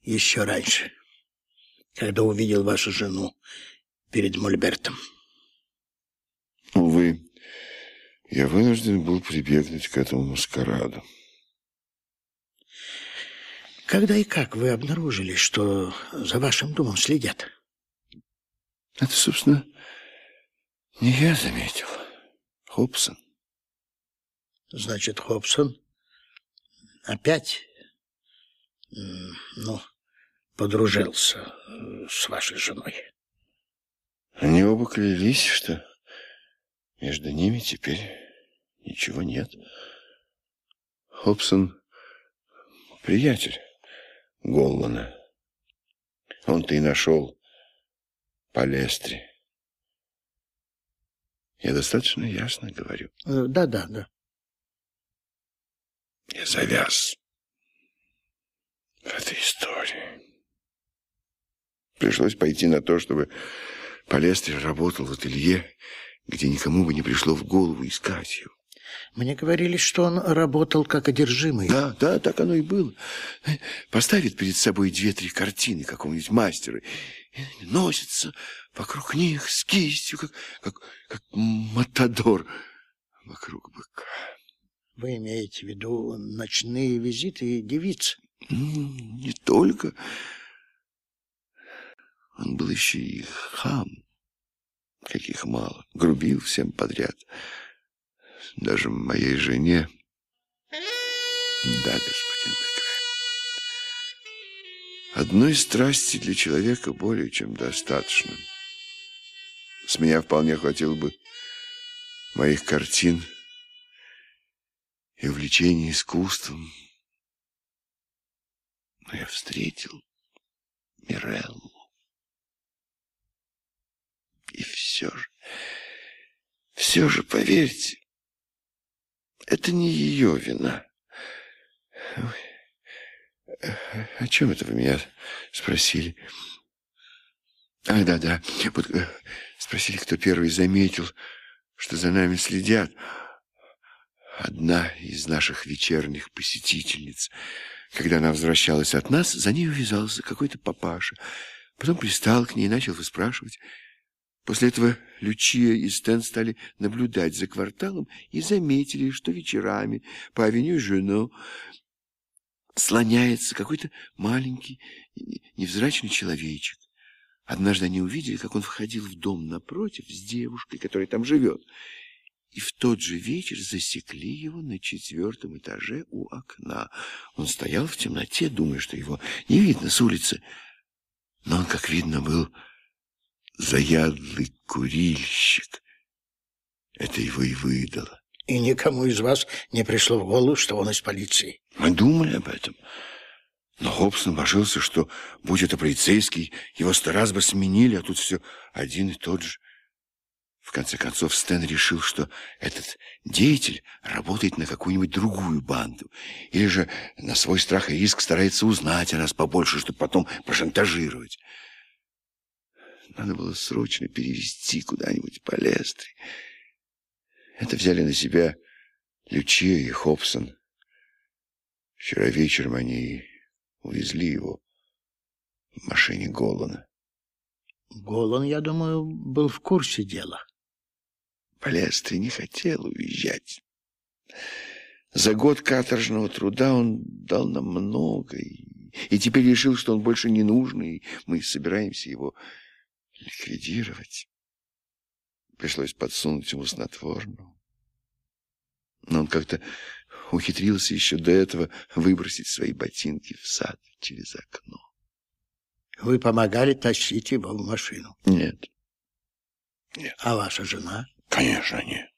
еще раньше, когда увидел вашу жену перед Мольбертом. Увы, я вынужден был прибегнуть к этому маскараду. Когда и как вы обнаружили, что за вашим домом следят? Это, собственно, не я заметил. Хобсон. Значит, Хобсон опять, ну, подружился э, с вашей женой. Они оба клялись, что между ними теперь ничего нет. Хобсон — приятель Голлана. Он-то и нашел Палестре. Я достаточно ясно говорю. Э, да, да, да. Я завяз в этой истории. Пришлось пойти на то, чтобы Палестри работал в ателье, где никому бы не пришло в голову искать его. Мне говорили, что он работал как одержимый. Да, да, так оно и было. Поставит перед собой две-три картины какого-нибудь мастера, и носится вокруг них с кистью, как, как, как матадор вокруг быка. Вы имеете в виду ночные визиты девиц? Не только. Он был еще и хам, каких мало, грубил всем подряд. Даже моей жене. Да, господин Бекре. Одной страсти для человека более чем достаточно. С меня вполне хватило бы моих картин и увлечения искусством. Но я встретил Миреллу. И все же, все же, поверьте, это не ее вина. О чем это вы меня спросили? А, да-да, вот э, спросили, кто первый заметил, что за нами следят. Одна из наших вечерних посетительниц. Когда она возвращалась от нас, за ней увязался какой-то папаша. Потом пристал к ней и начал выспрашивать. После этого Лючия и Стэн стали наблюдать за кварталом и заметили, что вечерами по авеню Жено слоняется какой-то маленький невзрачный человечек. Однажды они увидели, как он входил в дом напротив с девушкой, которая там живет. И в тот же вечер засекли его на четвертом этаже у окна. Он стоял в темноте, думая, что его не видно с улицы. Но он, как видно, был заядлый курильщик. Это его и выдало. И никому из вас не пришло в голову, что он из полиции? Мы думали об этом. Но Хобсон божился, что, будь это полицейский, его сто раз бы сменили, а тут все один и тот же. В конце концов, Стэн решил, что этот деятель работает на какую-нибудь другую банду. Или же на свой страх и риск старается узнать о нас побольше, чтобы потом пошантажировать. Надо было срочно перевести куда-нибудь по Лестре. Это взяли на себя Лючия и Хобсон. Вчера вечером они увезли его в машине Голана. Голан, я думаю, был в курсе дела. Полестри не хотел уезжать. За год каторжного труда он дал нам много, и, и теперь решил, что он больше не нужен, и мы собираемся его ликвидировать. Пришлось подсунуть ему снотворную. Но он как-то ухитрился еще до этого выбросить свои ботинки в сад через окно. Вы помогали тащить его в машину? Нет. Нет. А ваша жена? Конечно, нет.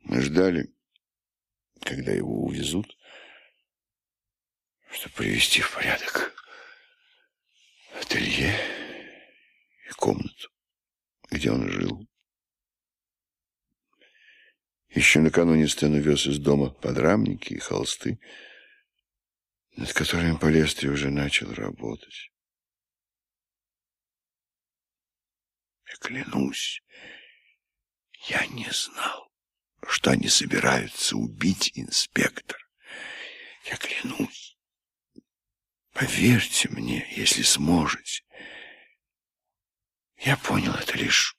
Мы ждали, когда его увезут, чтобы привести в порядок ателье и комнату, где он жил. Еще накануне Стэн увез из дома подрамники и холсты, над которыми Полестри уже начал работать. Я клянусь, я не знал, что они собираются убить инспектора. Я клянусь. Поверьте мне, если сможете. Я понял это лишь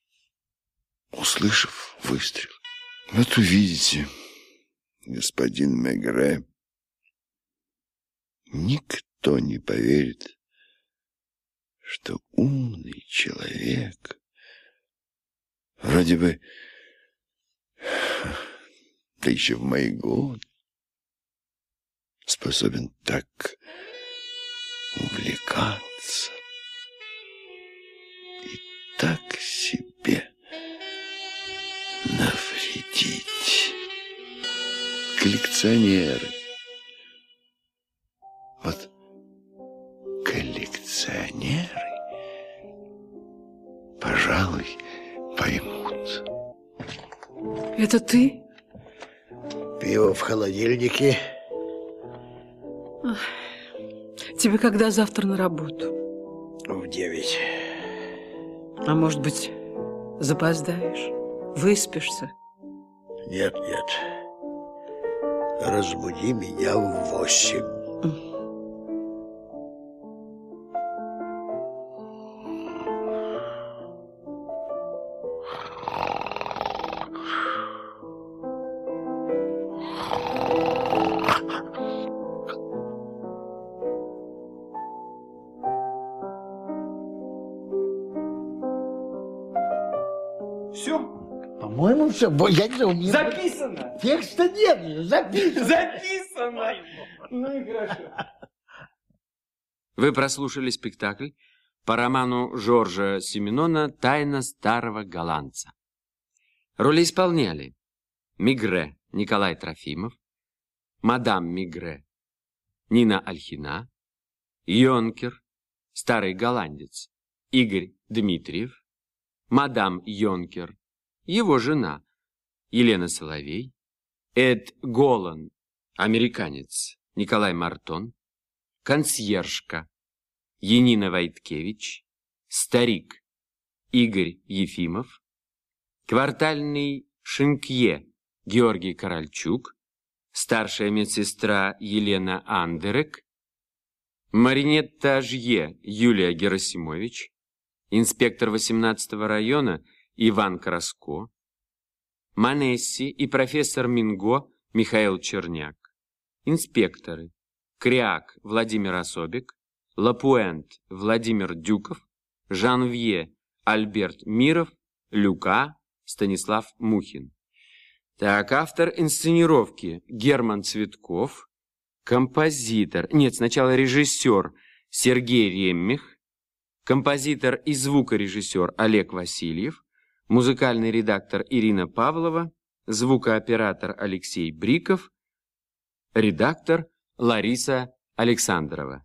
услышав выстрел. Вот увидите, господин Мегре, никто не поверит, что умный человек, вроде бы, да еще в мои годы, способен так увлекаться и так себе навредить. Коллекционеры. Вот коллекционеры, пожалуй, поймут. Это ты? Пиво в холодильнике. Тебе когда завтра на работу? В девять. А может быть, запоздаешь? Выспишься. Нет, нет. Разбуди меня в восемь. Я не знаю, у меня- Записано. Текста нет, записано. Записано. Ну и хорошо. Вы прослушали спектакль по роману Жоржа Семенона «Тайна старого голландца». Роли исполняли Мигре Николай Трофимов, мадам Мигре Нина Альхина, Йонкер, старый голландец, Игорь Дмитриев, мадам Йонкер, его жена Елена Соловей, Эд Голан, американец Николай Мартон, консьержка Енина Войткевич, старик Игорь Ефимов, квартальный шинкье Георгий Корольчук, старшая медсестра Елена Андерек, маринеттажье Юлия Герасимович, инспектор 18-го района Иван Краско, Манесси и профессор Минго Михаил Черняк, инспекторы. Кряк Владимир Особик, Лапуэнт Владимир Дюков, Жанвье Альберт Миров, Люка Станислав Мухин. Так, автор инсценировки Герман Цветков, композитор, нет, сначала режиссер Сергей Реммих, композитор и звукорежиссер Олег Васильев, музыкальный редактор Ирина Павлова, звукооператор Алексей Бриков, редактор Лариса Александрова.